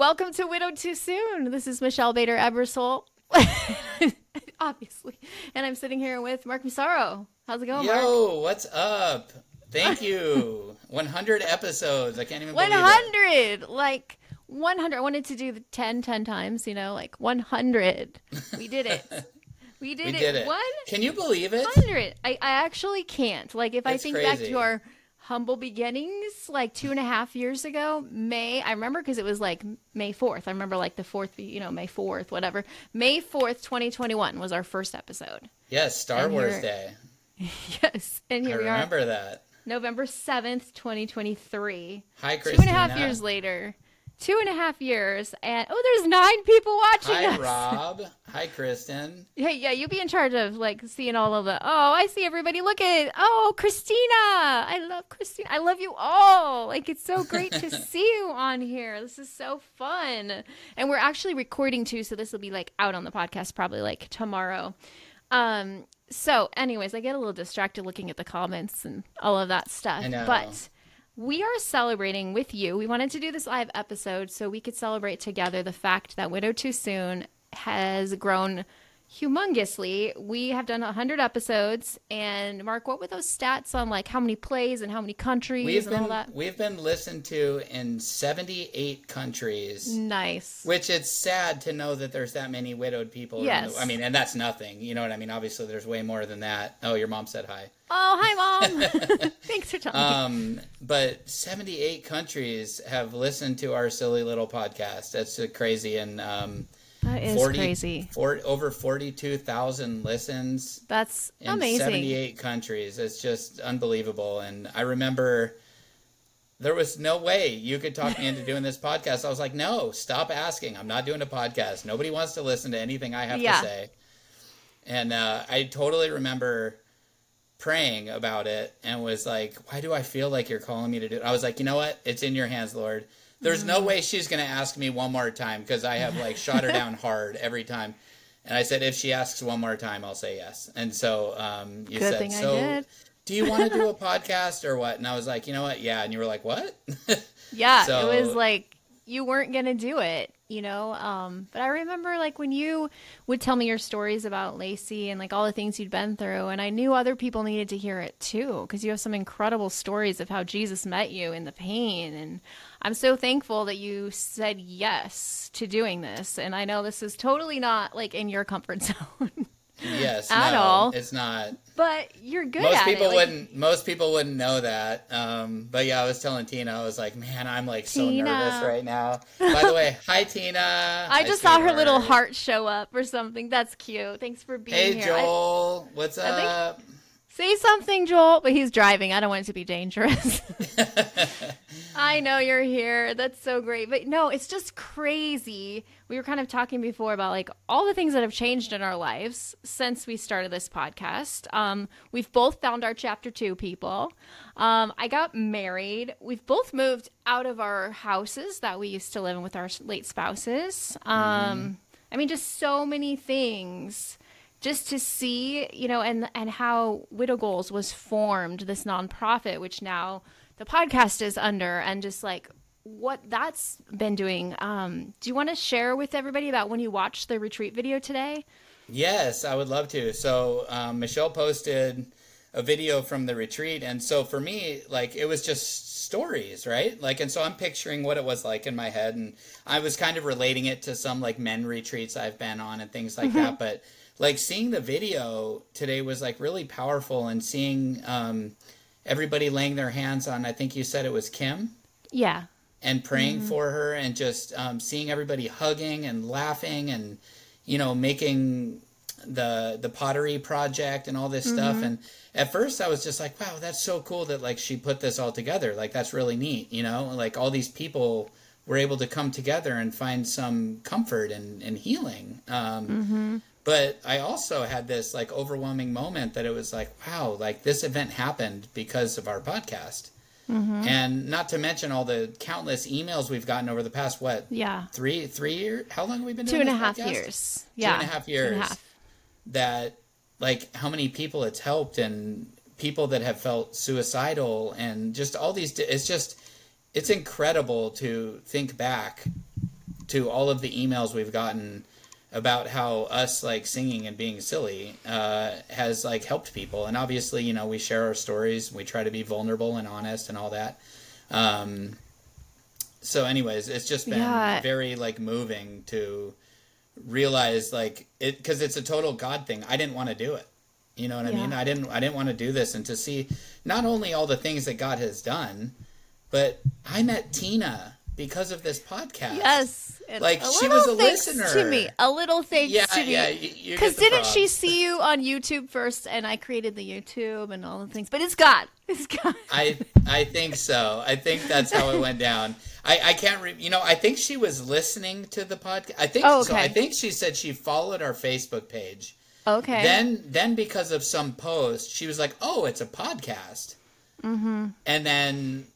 Welcome to Widowed Too Soon. This is Michelle Bader Ebersole. Obviously. And I'm sitting here with Mark Musaro. How's it going, Mark? Yo, what's up? Thank you. 100 episodes. I can't even 100! Like 100. I wanted to do the 10, 10 times, you know, like 100. We did it. We did We it. did it. One Can you believe it? hundred. I, I actually can't. Like if I It's think back to our humble beginnings, like two and a half years ago, May. I remember because it was like May fourth. I remember like the fourth, you know, May fourth, whatever. May fourth, twenty twenty one was our first episode. Yes, Star And Wars you're- Day. Yes, and I here we are, remember that. November seventh, twenty twenty three. Hi, Two Christina. and a half years later. Two and a half years, and oh, there's nine people watching Hi, us. Rob. Hi, Kristen. Hey, yeah, you be in charge of like seeing all of the. Oh, I see everybody. Look at oh, Christina. I love Christina. I love you all. Like it's so great to see you on here. This is so fun, and we're actually recording too, so this will be like out on the podcast probably like tomorrow. Um. So, anyways, I get a little distracted looking at the comments and all of that stuff. I know. But we are celebrating with you. We wanted to do this live episode so we could celebrate together the fact that Widow Too Soon has grown humongously. We have done 100 episodes. And Mark, what were those stats on like how many plays and how many countries We've and all been, that? we've been listened to in 78 countries. Nice. Which it's sad to know that there's that many widowed people. in the- Yes. I mean, and that's nothing. You know what I mean? Obviously, there's way more than that. Oh, your mom said hi. Oh, hi, Mom. Thanks for telling me. Um, but 78 countries have listened to our silly little podcast. That's crazy. And um, That is 40, crazy. over 42,000 listens That's in amazing. 78 countries. It's just unbelievable. And I remember there was no way you could talk me into doing this podcast. I was like, no, stop asking. I'm not doing a podcast. Nobody wants to listen to anything I have Yeah. to say. And uh, I totally remember praying about it and was like, why do I feel like you're calling me to do it? I was like, you know what? It's in your hands, Lord. There's no way she's going to ask me one more time because I have like shot her down hard every time. And I said, if she asks one more time, I'll say yes. And so um, you Good said, so did." do you want to do a podcast or what? And I was like, you know what? Yeah. And you were like, what? Yeah, So- it was like you weren't gonna do it, you know. Um, but I remember like when you would tell me your stories about Lacey and like all the things you'd been through, and I knew other people needed to hear it too because you have some incredible stories of how Jesus met you in the pain, and I'm so thankful that you said yes to doing this. And I know this is totally not like in your comfort zone, yes. At no, all. It's not. but you're good most at people it. wouldn't most people wouldn't know that um, but yeah i was telling tina i was like man i'm like so Tina. nervous right now by the way hi tina I Hi, just saw her little heart show up or something. That's cute. Thanks for being hey here. I- joel what's I think- up Say something, Joel. But he's driving. I don't want it to be dangerous. I know you're here. That's so great. But no, it's just crazy. We were kind of talking before about like all the things that have changed in our lives since we started this podcast. Um, we've both found our chapter two people. Um, I got married. We've both moved out of our houses that we used to live in with our late spouses. Um, I mean, just so many things just to see, you know, and and how Widow Goals was formed, this nonprofit, which now the podcast is under, and just like what that's been doing. Um, do you want to share with everybody about when you watched the retreat video today? yes i would love to so um, michelle posted a video from the retreat and so for me like it was just stories right like and so i'm picturing what it was like in my head and i was kind of relating it to some like men retreats i've been on and things like that but like seeing the video today was like really powerful and seeing um, everybody laying their hands on i think you said it was kim? Yeah, and praying for her and just um, seeing everybody hugging and laughing and you know making the the pottery project and all this stuff. And at first i was just like wow that's so cool that like she put this all together. Like that's really neat you know? Like all these people were able to come together and find some comfort and, and healing. Um, but i also had this like overwhelming moment that it was like wow like this event happened because of our podcast mm-hmm. and not to mention all the countless emails we've gotten over the past what yeah, three three years how long have we been two doing and a half podcast? years. two Yeah, and a half two years and a half. that like how many people it's helped and people that have felt suicidal and just all these it's just it's incredible to think back to all of the emails we've gotten about how us like singing and being silly uh, has like helped people. And obviously you know we share our stories. We try to be vulnerable and honest and all that. Um, so anyways it's just been Yeah. very like moving to realize like it because it's a total god thing. I didn't want to do it. You know what i mean? I didn't i didn't want to do this. And to see not only all the things that god has done but i met tina because of this podcast Yes. Like, she was a listener. to me. A little thanks yeah to me. yeah Because didn't she see you on YouTube first, and I created the YouTube and all the things? But it's God. It's God. I I think so. I think that's how it went down. I, I can't re- you know I think she was listening to the podcast. I think Oh, so. okay. I think she said she followed our Facebook page. Okay. Then then because of some post, she was like, "Oh, it's a podcast." Mm-hmm. And then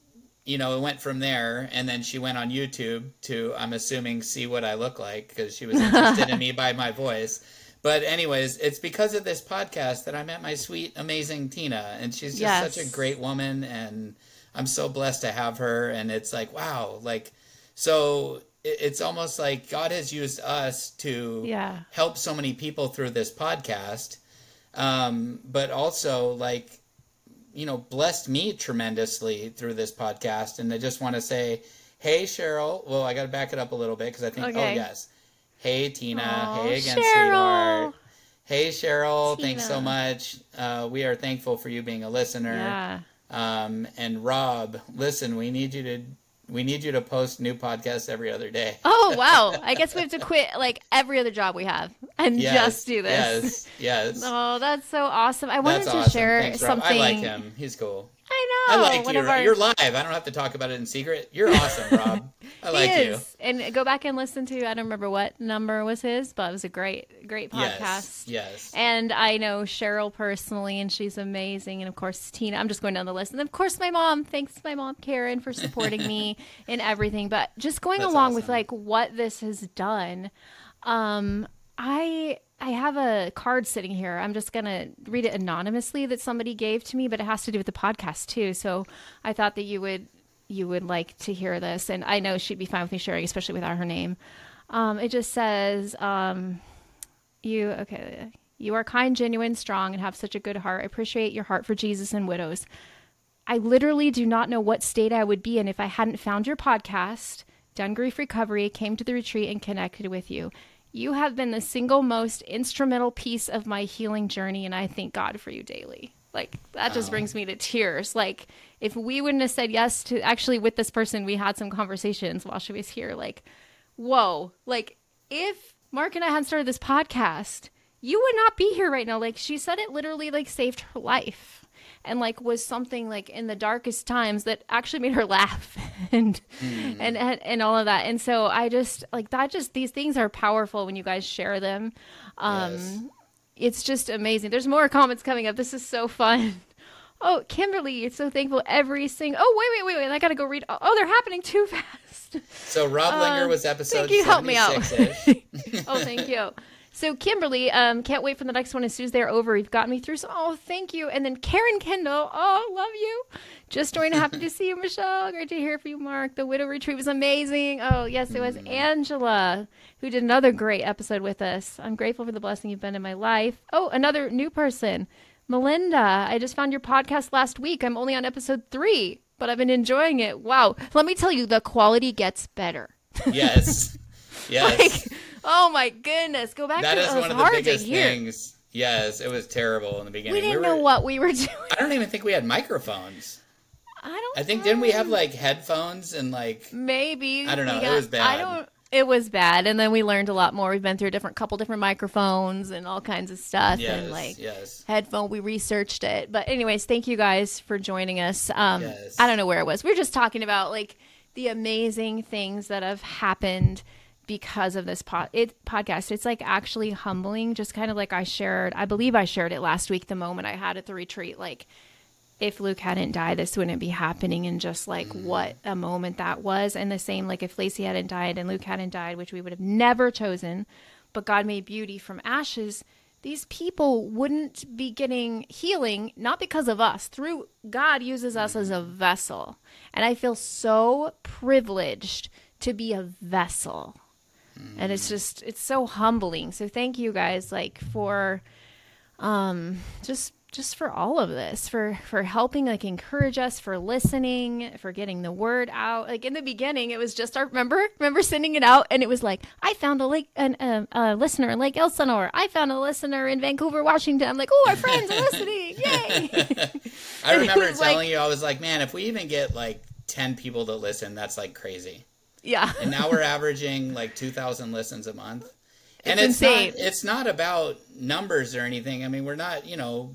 you know it went from there, and then she went on YouTube to I'm assuming see what I look like because she was interested in me by my voice. But anyways, it's because of this podcast that I met my sweet, amazing Tina, and she's just Yes. such a great woman, and I'm so blessed to have her. And it's like, wow, like, so it's almost like God has used us to Yeah. help so many people through this podcast, um, but also like, you know, blessed me tremendously through this podcast. And I just want to say, hey, Cheryl. Well, I got to back it up a little bit because I think, oh, yes. Hey, Tina. Aw, hey again, Cheryl. sweetheart. Hey, Cheryl. Thanks so much. Uh, we are thankful for you being a listener. Yeah. Um, and Rob, listen, we need you to we need you to post new podcasts every other day. Oh wow! I guess we have to quit like every other job we have and Yes, just do this. Yes, yes. Oh, that's so awesome! I wanted That's to awesome. share Thanks, something. I like him. He's cool. I know. I like you. our- You're live. I don't have to talk about it in secret. You're awesome, Rob. I like he you. is. And go back and listen to I don't remember what number was his, but it was a great, great podcast. Yes. Yes. And I know Cheryl personally, and she's amazing. And of course, Tina. I'm just going down the list. And of course, my mom. Thanks, my mom, Karen, for supporting me in everything. But just going That's along with like what this has done, um, I I have a card sitting here. I'm just gonna read it anonymously that somebody gave to me, but it has to do with the podcast too. So I thought that you would you would like to hear this, and I know she'd be fine with me sharing, especially without her name. Um, it just says, um, "You okay? You are kind, genuine, strong, and have such a good heart. I appreciate your heart for Jesus and widows. I literally do not know what state I would be in if I hadn't found your podcast, done grief recovery, came to the retreat, and connected with you. You have been the single most instrumental piece of my healing journey, and I thank God for you daily. Like, that just brings me to tears. Like, if we wouldn't have said yes to actually with this person, we had some conversations while she was here. Like, whoa. Like, if Mark and I hadn't started this podcast, you would not be here right now. Like, she said it literally, like, saved her life and like was something like in the darkest times that actually made her laugh and, and and and all of that. And so i just like that just these things are powerful when you guys share them. Um Yes. it's just amazing. There's more comments coming up. This is so fun. Oh kimberly it's so thankful every single oh wait wait wait wait i gotta go read oh they're happening too fast. So Rob Linger Uh, was episode thank you. Help me out. oh, thank you. So Kimberly, um, can't wait for the next one as soon as they're over. You've got me through So, Oh, thank you. And then Karen Kendall. Oh, love you. Just joined. Happy to see you, Michelle. Great to hear from you, Mark. The widow retreat was amazing. Oh, yes, it was Angela who did another great episode with us. I'm grateful for the blessing you've been in my life. Oh, another new person, Melinda. I just found your podcast last week. I'm only on episode three, but I've been enjoying it. Wow. Let me tell you, the quality gets better. yes. Yes. Like, oh my goodness, go back that to is one of the hard biggest things. Yes, it was terrible in the beginning. We didn't were, know what we were doing. I don't even think we had microphones. I don't. I think didn't we have like headphones and like maybe I don't know, we it was bad. I don't. It was bad, and then we learned a lot more. We've been through a different couple different microphones and all kinds of stuff, yes, and like yes. headphone. We researched it, but anyways, thank you guys for joining us. Um, Yes. I don't know where it was. We were just talking about like the amazing things that have happened because of this pod- it, podcast. It's like actually humbling. Just kind of like I shared. I believe I shared it last week. The moment I had at the retreat, like if Luke hadn't died, this wouldn't be happening. And just like mm. what a moment that was. And the same, like if Lacey hadn't died and Luke hadn't died, which we would have never chosen, but God made beauty from ashes. These people wouldn't be getting healing, not because of us. Through God uses us as a mm-hmm. vessel. And I feel so privileged to be a vessel. And it's just it's so humbling. So thank you guys like for um just just for all of this for for helping like encourage us for listening for getting the word out. Like in the beginning it was just our remember remember sending it out? And it was like i found a lake an, uh, a listener in lake elsinore i found a listener in vancouver washington. I'm like oh our friends are listening. Yay. I remember telling like, you, I was like, man, if we even get like 10 people to listen, that's like crazy. Yeah. and now we're averaging like 2,000 listens a month. And it's, it's insane. not it's not about numbers or anything. I mean, we're not, you know,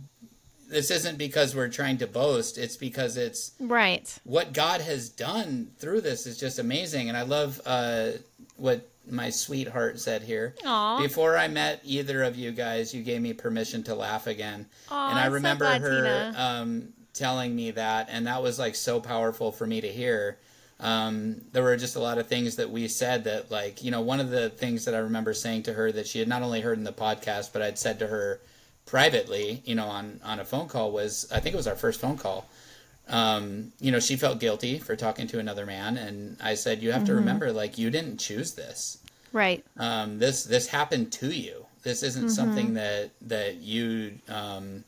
this isn't because we're trying to boast. It's because it's right. What God has done through this is just amazing, and I love uh, what my sweetheart said here. Aww. Before I met either of you guys, you gave me permission to laugh again, Aww, and I remember so glad, her um, telling me that, and that was like so powerful for me to hear. Um, there were just a lot of things that we said that, like, you know, one of the things that I remember saying to her that she had not only heard in the podcast, but I'd said to her privately, you know, on on a phone call was I think it was our first phone call. Um, you know, she felt guilty for talking to another man, and I said, "You have mm-hmm. to remember, like, you didn't choose this. Right. Um, this this happened to you. This isn't mm-hmm. something that that you um,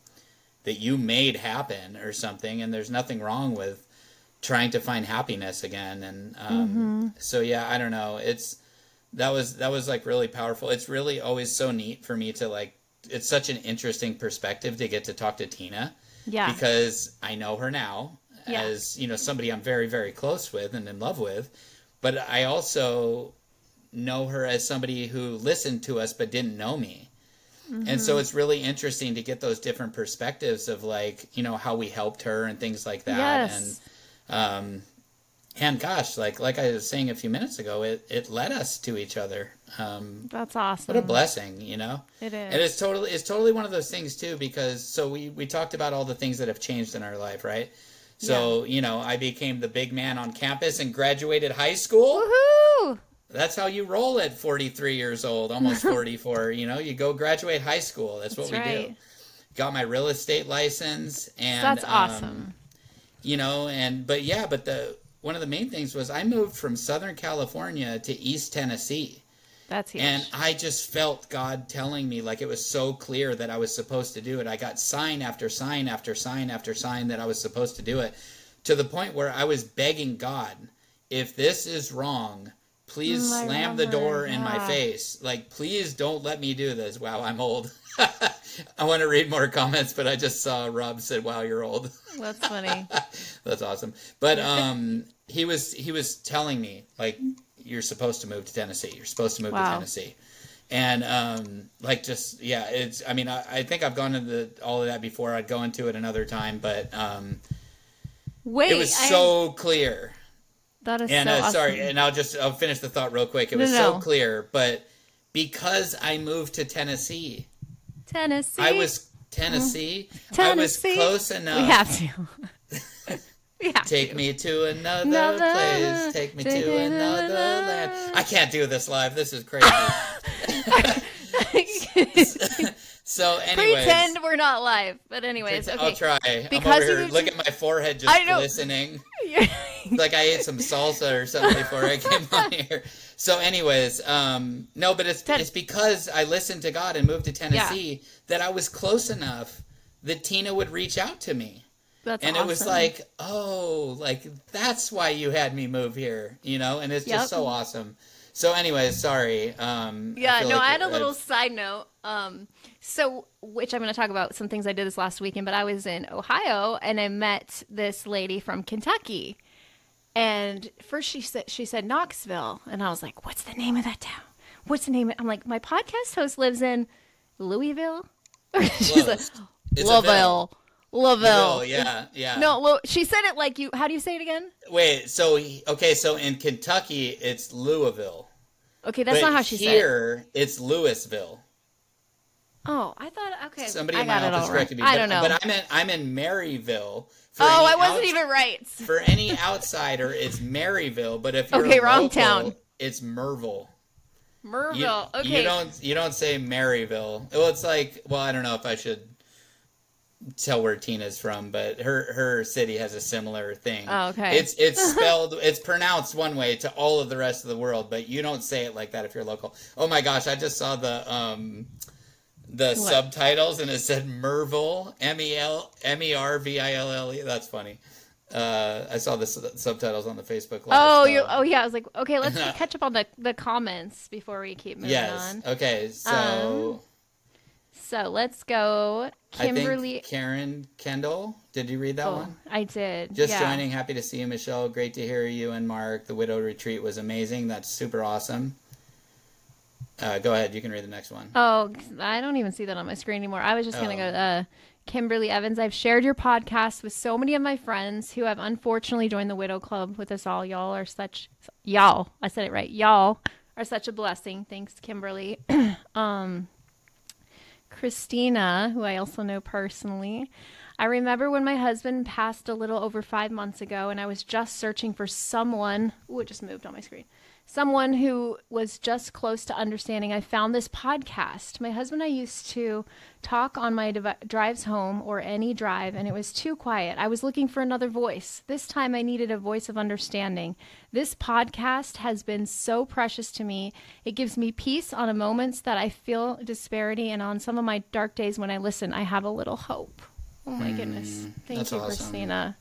that you made happen or something. And there's nothing wrong with trying to find happiness again. And um, mm-hmm. so, yeah, I don't know. It's that was that was like really powerful. It's really always so neat for me to like. It's such an interesting perspective to get to talk to Tina. Yeah. Because I know her now yeah. as you know somebody I'm very very close with and in love with, but I also know her as somebody who listened to us but didn't know me. Mm-hmm. And so mm-hmm. it's really interesting to get those different perspectives of like, you know, how we helped her and things like that. Yes. And um and gosh, like like I was saying a few minutes ago, it, it led us to each other. Um That's awesome. What a blessing, you know? It is. And it's totally it's totally one of those things too, because so we, we talked about all the things that have changed in our life, right? So, yeah. you know, I became the big man on campus and graduated high school. Woohoo! That's how you roll at 43 years old, almost 44. you know, you go graduate high school. That's what That's we right. do. Got my real estate license, and that's awesome. Um, you know, and but yeah, but the one of the main things was I moved from Southern California to East Tennessee. That's huge. And I just felt God telling me like it was so clear that I was supposed to do it. I got sign after sign after sign after sign that I was supposed to do it to the point where I was begging God, if this is wrong, please slam the door yeah. in my face. Like, please don't let me do this. Wow, I'm old. I want to read more comments, but I just saw Rob said, "Wow, you're old." That's funny. That's awesome. But um, he was he was telling me like, you're supposed to move to Tennessee. You're supposed to move wow. to Tennessee. And um, like just yeah, it's. I mean, I, I think I've gone into all of that before. I'd go into it another time, but um, wait, it was so clear that is and so uh, awesome. sorry, and I'll just I'll finish the thought real quick. It was no, no. so clear, but because I moved to Tennessee, Tennessee, I was Tennessee. Tennessee. I was close enough. We have to. we have Take to. me to another, another place. Take me to another, another land. I can't do this live. This is crazy. So, anyways, pretend we're not live. But anyways, okay. I'll try. Because I'm over here. Look at my forehead just I know. glistening. like I ate some salsa or something before I came on here. So, anyways, um, no, but it's Ten- it's because I listened to God and moved to Tennessee yeah. that I was close enough that Tina would reach out to me. That's and awesome. it was like, oh, like that's why you had me move here, you know. And it's yep. just so awesome. So, anyways, sorry. Um, yeah, I no, like I had a little I've... side note. Um, so, which I'm going to talk about some things I did this last weekend, but I was in Ohio and I met this lady from Kentucky. And first she said she said Knoxville, and I was like, "What's the name of that town? What's the name?" Of-? I'm like, "My podcast host lives in Louisville." She's like, Louisville. Louisville. Yeah, yeah. No, she said it like you. How do you say it again? Wait. So okay. So in Kentucky, it's Louisville. Okay, that's but not how she said it. Here, it's Louisville. Oh, I thought okay. Somebody in my office corrected me. I don't know. But I'm in I'm in Maryville. oh, I wasn't even right. for any outsider, it's Maryville. But if you're okay, wrong local, town. It's Merville. Merville. You, okay. You don't you don't say Maryville. Well, it's like well, I don't know if I should. Tell where Tina's from, but her her city has a similar thing. Oh, okay. It's it's spelled it's pronounced one way to all of the rest of the world, but you don't say it like that if you're local. Oh my gosh, I just saw the um the What? subtitles and it said Merville M E L M E R V I L L E. That's funny. Uh, I saw the s- subtitles on the Facebook. Live, Oh, so- you oh yeah. I was like, okay, let's catch up on the the comments before we keep moving Yes. on. Okay. So So let's go, Kimberly. Karen Kendall. Did you read that oh, one? I did. Just yeah. joining. Happy to see you, Michelle. Great to hear you and Mark. The widow retreat was amazing. That's super awesome. Uh, go ahead. You can read the next one. Oh, I don't even see that on my screen anymore. I was just gonna Oh. go. Uh, Kimberly Evans. I've shared your podcast with so many of my friends who have unfortunately joined the Widow Club with us all. Y'all are such y'all. I said it right. Y'all are such a blessing. Thanks, Kimberly. um, Christina, who I also know personally. I remember when my husband passed a little over five months ago, and I was just searching for someone. Ooh, it just moved on my screen. Someone who was just close to understanding. I found this podcast. My husband and I used to talk on my dev- drives home or any drive, and it was too quiet. I was looking for another voice. This time I needed a voice of understanding. This podcast has been so precious to me. It gives me peace on a moments that I feel disparity, and on some of my dark days when I listen, I have a little hope. Oh my goodness. Mm, Thank you, awesome. Christina.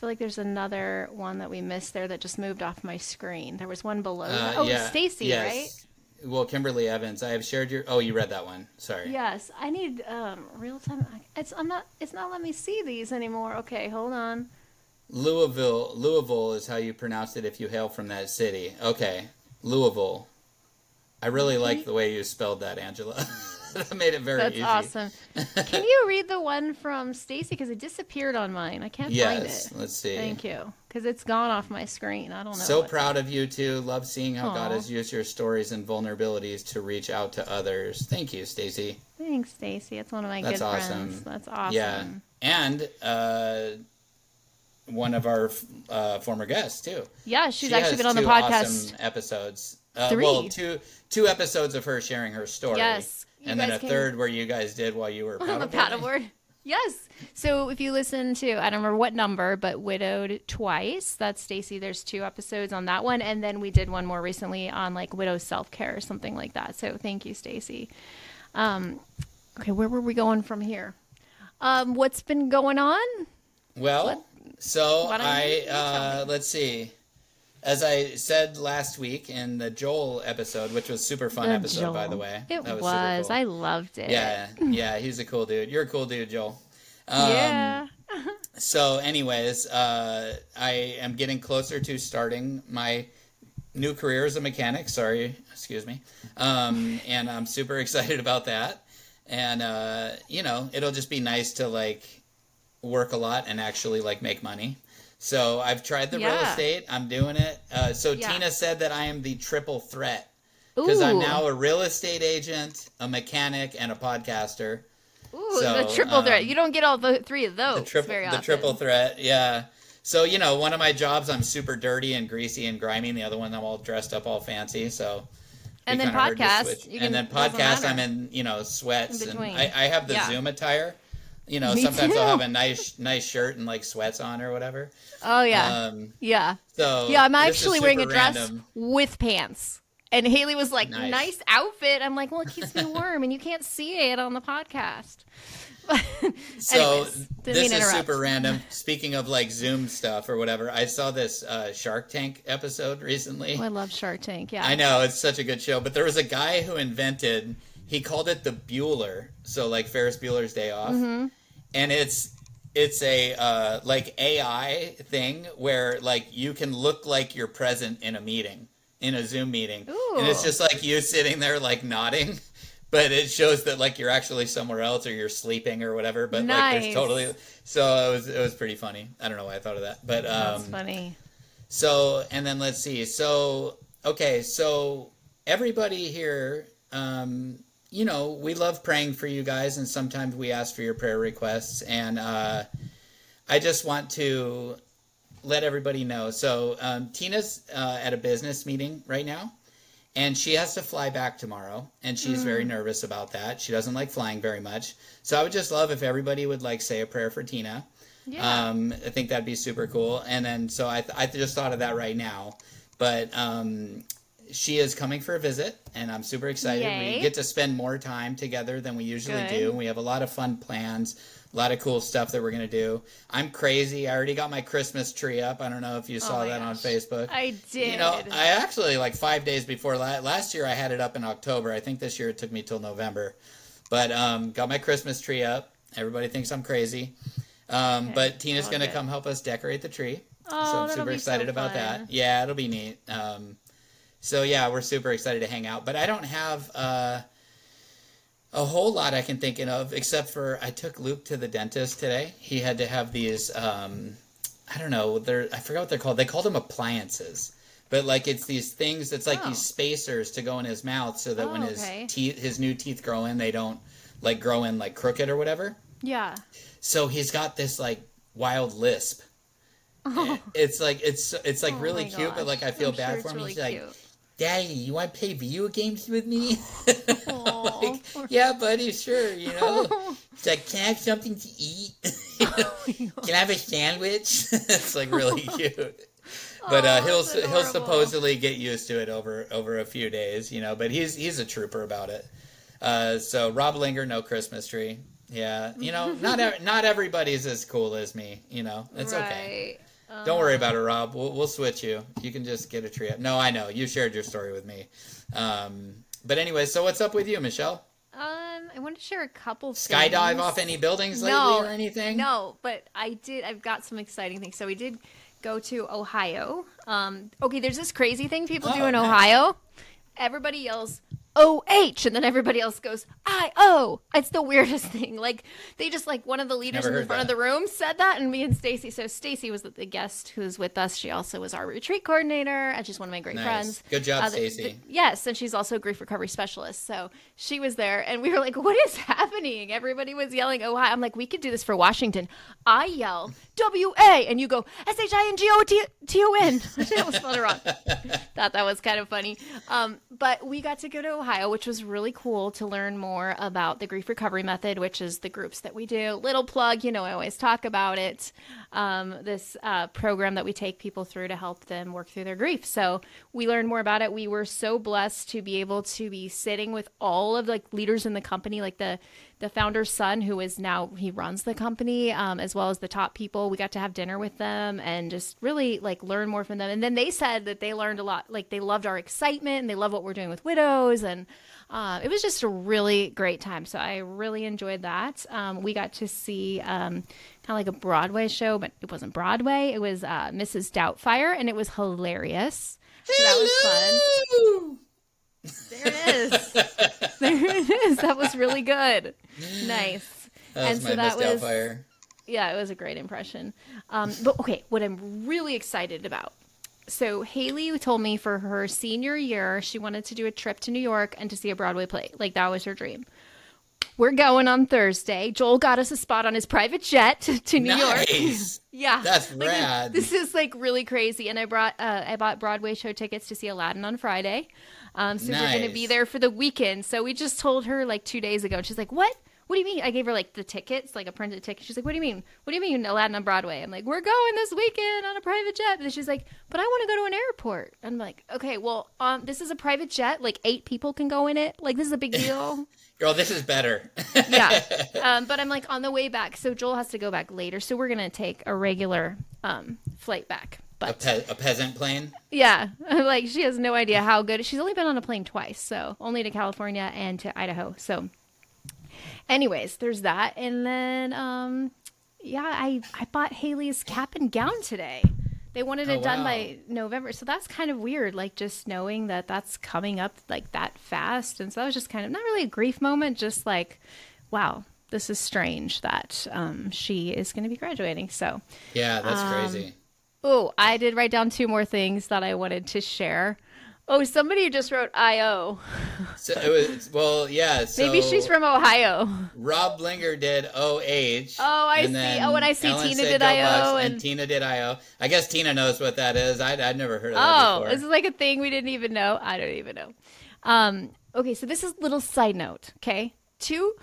I feel like there's another one that we missed there that just moved off my screen. There was one below. Uh, oh, yeah, Stacy, yes. right? Well, Kimberly Evans. I have shared your. Oh, you read that one. Sorry. Yes, I need um, real time. It's I'm not. It's not letting me see these anymore. Okay, hold on. Louisville. Louisville is how you pronounce it if you hail from that city. Okay, Louisville. I really like the way you spelled that, Angela. that made it very That's easy. awesome. Can you read the one from Stacy because it disappeared on mine? I can't Yes. find it. Let's see. Thank you, because it's gone off my screen. I don't know. So proud of you too. Love seeing how God has used your stories and vulnerabilities to reach out to others. Thank you, Stacy. Thanks, Stacy. It's one of my That's good awesome. friends. That's awesome. Yeah, and uh, one of our uh, former guests too. Yeah, she's She actually been on the podcast. Awesome episodes. Uh, Three. Well, two two episodes of her sharing her story. Yes, you and then a came- third where you guys did while you were paddleboarding. paddleboard. Yes. So if you listen to, I don't remember what number, but Widowed Twice, that's Stacy. There's two episodes on that one. And then we did one more recently on like widow self care or something like that. So thank you, Stacy. Um, okay, where were we going from here? Um, what's been going on? Well, so don't you- I uh, let's see. As I said last week in the Joel episode, which was super fun The episode by the way. It That was. super cool. I loved it. Yeah, yeah, he's a cool dude. You're a cool dude, Joel. Um, yeah. So, anyways, uh, I am getting closer to starting my new career as a mechanic. Sorry, excuse me. Um, and I'm super excited about that. And uh, you know, it'll just be nice to like work a lot and actually like make money. So I've tried the real estate. I'm doing it. Uh, so Yeah. Tina said that I am the triple threat because I'm now a real estate agent, a mechanic, and a podcaster. Ooh, so, the triple threat. um, You don't get all the three of those the triple very the triple threat yeah so you know one of my jobs i'm super dirty and greasy and grimy and the other one i'm all dressed up all fancy so And then kinda heard the podcast, switch. you can- and then podcast i'm in you know sweats In and. I, I have the Yeah. zoom attire you know Me sometimes i'll have a nice nice shirt and like sweats on or whatever Oh, yeah. um yeah. so Yeah, I'm actually wearing a dress random. with pants. And Haley was like, Nice. nice. outfit. I'm like, well, it keeps me warm and you can't see it on the podcast. So Anyways, this is super random. Speaking of like Zoom stuff or whatever, I saw this uh, Shark Tank episode recently. Oh, I love Shark Tank. Yeah. I know it's such a good show, but there was a guy who invented. He called it the Bueller, so like Ferris Bueller's Day Off, Mm-hmm. And it's it's a uh, like AI thing where like you can look like you're present in a meeting, in a Zoom meeting, and it's just like you sitting there like nodding. But it shows that like you're actually somewhere else or you're sleeping or whatever. But like there's totally so it was it was pretty funny. I don't know why I thought of that, but um, That's funny. so, and then let's see. So, okay, so everybody here, um, you know, we love praying for you guys, and sometimes we ask for your prayer requests. And uh, I just want to let everybody know. So, um, Tina's uh, at a business meeting right now, and she has to fly back tomorrow and she's mm. very nervous about that she doesn't like flying very much so i would just love if everybody would like say a prayer for tina yeah. um, i think that'd be super cool and then so i, th- I just thought of that right now but um, she is coming for a visit and i'm super excited Yay. we get to spend more time together than we usually Good. do we have a lot of fun plans a lot of cool stuff that we're gonna do. I'm crazy. I already got my Christmas tree up. I don't know if you oh saw oh that gosh. on Facebook. I did. You know, I actually like five days before last year. I had it up in October. I think this year it took me till November, but um, got my Christmas tree up. Everybody thinks I'm crazy, um, okay. but Tina's gonna come help us decorate the tree. Oh, so I'm super excited so about that. Yeah, it'll be neat. Um, so yeah, we're super excited to hang out. But I don't have. Uh, a whole lot I can think of, except for I took Luke to the dentist today. He had to have these, um, I don't know, they're I forgot what they're called. They called them appliances, but like it's these things. It's like oh. these spacers to go in his mouth, so that oh, when his okay. teeth, his new teeth grow in, they don't like grow in like crooked or whatever. Yeah. So he's got this like wild lisp. Oh. It's like it's it's like oh really cute, but like I feel I'm bad sure for him. Really he's cute. Daddy, you want to play video games with me? like, yeah, buddy, sure. You know, it's like, can I have something to eat? oh can I have a sandwich? it's like really cute. But uh, he'll he'll supposedly get used to it over over a few days, you know. But he's he's a trooper about it. Uh, so Rob Linger, no Christmas tree. Yeah, you know, not not everybody's as cool as me. You know, it's right. okay. Don't worry about it, Rob. We'll, we'll switch you. You can just get a tree. No, I know. You shared your story with me. Um, but anyway, so what's up with you, Michelle? Um, I want to share a couple. Skydive off any buildings lately no, or anything? No, but I did. I've got some exciting things. So we did go to Ohio. Um, okay, there's this crazy thing people oh, do in nice. Ohio. Everybody yells O H, and then everybody else goes I O. It's the weirdest thing. Like they just like one of the leaders in the front that. of the room said that, and me and Stacy. So Stacy was the, guest who's with us. She also was our retreat coordinator, and she's one of my great nice. friends. Good job, uh, Stacy. Yes, and she's also a grief recovery specialist. So she was there, and we were like, "What is happening?" Everybody was yelling "Oh hi!" I'm like, "We could do this for Washington." I yell W A, and you go S H I N G O T O N. I almost spelled it wrong. Thought that was kind of funny. Um, but we got to go to Ohio, which was really cool to learn more about the grief recovery method, which is the groups that we do. Little plug, you know, I always talk about it. Um, this uh, program that we take people through to help them work through their grief. So we learned more about it. We were so blessed to be able to be sitting with all of like leaders in the company, like the the founder's son, who is now he runs the company, um, as well as the top people. We got to have dinner with them and just really like learn more from them. And then they said that they learned a lot. Like they loved our excitement and they love what we're doing with widows and uh, it was just a really great time. So I really enjoyed that. Um, we got to see um, kind of like a Broadway show, but it wasn't Broadway. It was uh, Mrs. Doubtfire, and it was hilarious. So that was fun. There it is. there it is. That was really good. Nice. That and so that was. Yeah, it was a great impression. Um, but okay, what I'm really excited about so Haley told me for her senior year, she wanted to do a trip to New York and to see a Broadway play. Like that was her dream. We're going on Thursday. Joel got us a spot on his private jet to New nice. York. yeah, that's like, rad. This is like really crazy. And I brought uh, I bought Broadway show tickets to see Aladdin on Friday. Um, so nice. we're going to be there for the weekend. So we just told her like two days ago. And she's like, "What? what do you mean? I gave her like the tickets, like a printed ticket. She's like, what do you mean? What do you mean Aladdin on Broadway? I'm like, we're going this weekend on a private jet. And she's like, but I want to go to an airport. I'm like, okay, well, um, this is a private jet. Like eight people can go in it. Like this is a big deal. Girl, this is better. yeah. Um, but I'm like on the way back. So Joel has to go back later. So we're going to take a regular um, flight back. But, a, pe- a, peasant plane? Yeah. like she has no idea how good. She's only been on a plane twice. So only to California and to Idaho. So anyways, there's that. And then, um, yeah, I, I bought Haley's cap and gown today. They wanted it oh, done wow. by November. So that's kind of weird, like just knowing that that's coming up like that fast. And so that was just kind of not really a grief moment, just like, wow, this is strange that um, she is going to be graduating. So, yeah, that's um, crazy. Oh, I did write down two more things that I wanted to share. Oh, somebody just wrote IO. So it was well, yeah. So Maybe she's from Ohio. Rob Blinger did OH. Oh, I see. Oh, and I see Ellen Tina did IO and- and Tina did IO. I guess Tina knows what that is. I'd, I'd never heard of that Oh, before. this is like a thing we didn't even know. I don't even know. Um, okay, so this is a little side note. Okay, two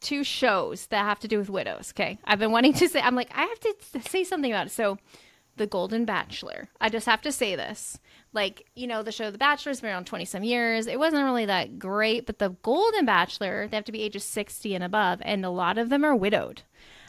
two shows that have to do with widows. Okay, I've been wanting to say. I'm like, I have to say something about it. So, The Golden Bachelor. I just have to say this. Like, you know, the show The Bachelor's been around 20 some years. It wasn't really that great, but The Golden Bachelor, they have to be ages 60 and above, and a lot of them are widowed.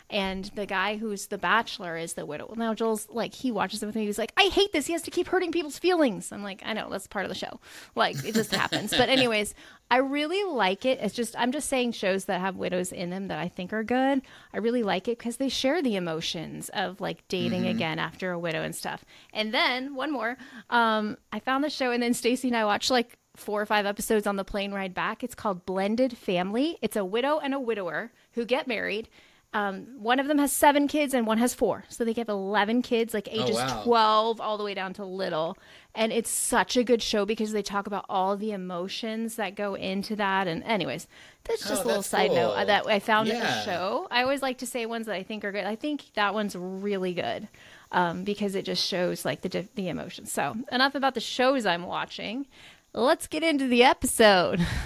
And the guy who's the bachelor is the widow. Now Joel's like he watches it with me. He's like, I hate this. He has to keep hurting people's feelings. I'm like, I know that's part of the show. Like it just happens. But anyways, I really like it. It's just I'm just saying shows that have widows in them that I think are good. I really like it because they share the emotions of like dating again after a widow and stuff. And then one more, um, I found the show and then Stacy and I watched like four or five episodes on the plane ride back. It's called Blended Family. It's a widow and a widower who get married. Um, one of them has seven kids and one has four. So they have 11 kids, like ages wow. 12 all the way down to little. And it's such a good show because they talk about all the emotions that go into that. And, anyways, that's just Oh, a little side note that I found in Yeah. a show. I always like to say ones that I think are good. I think that one's really good um, because it just shows like the, the emotions. So, enough about the shows I'm watching. Let's get into the episode.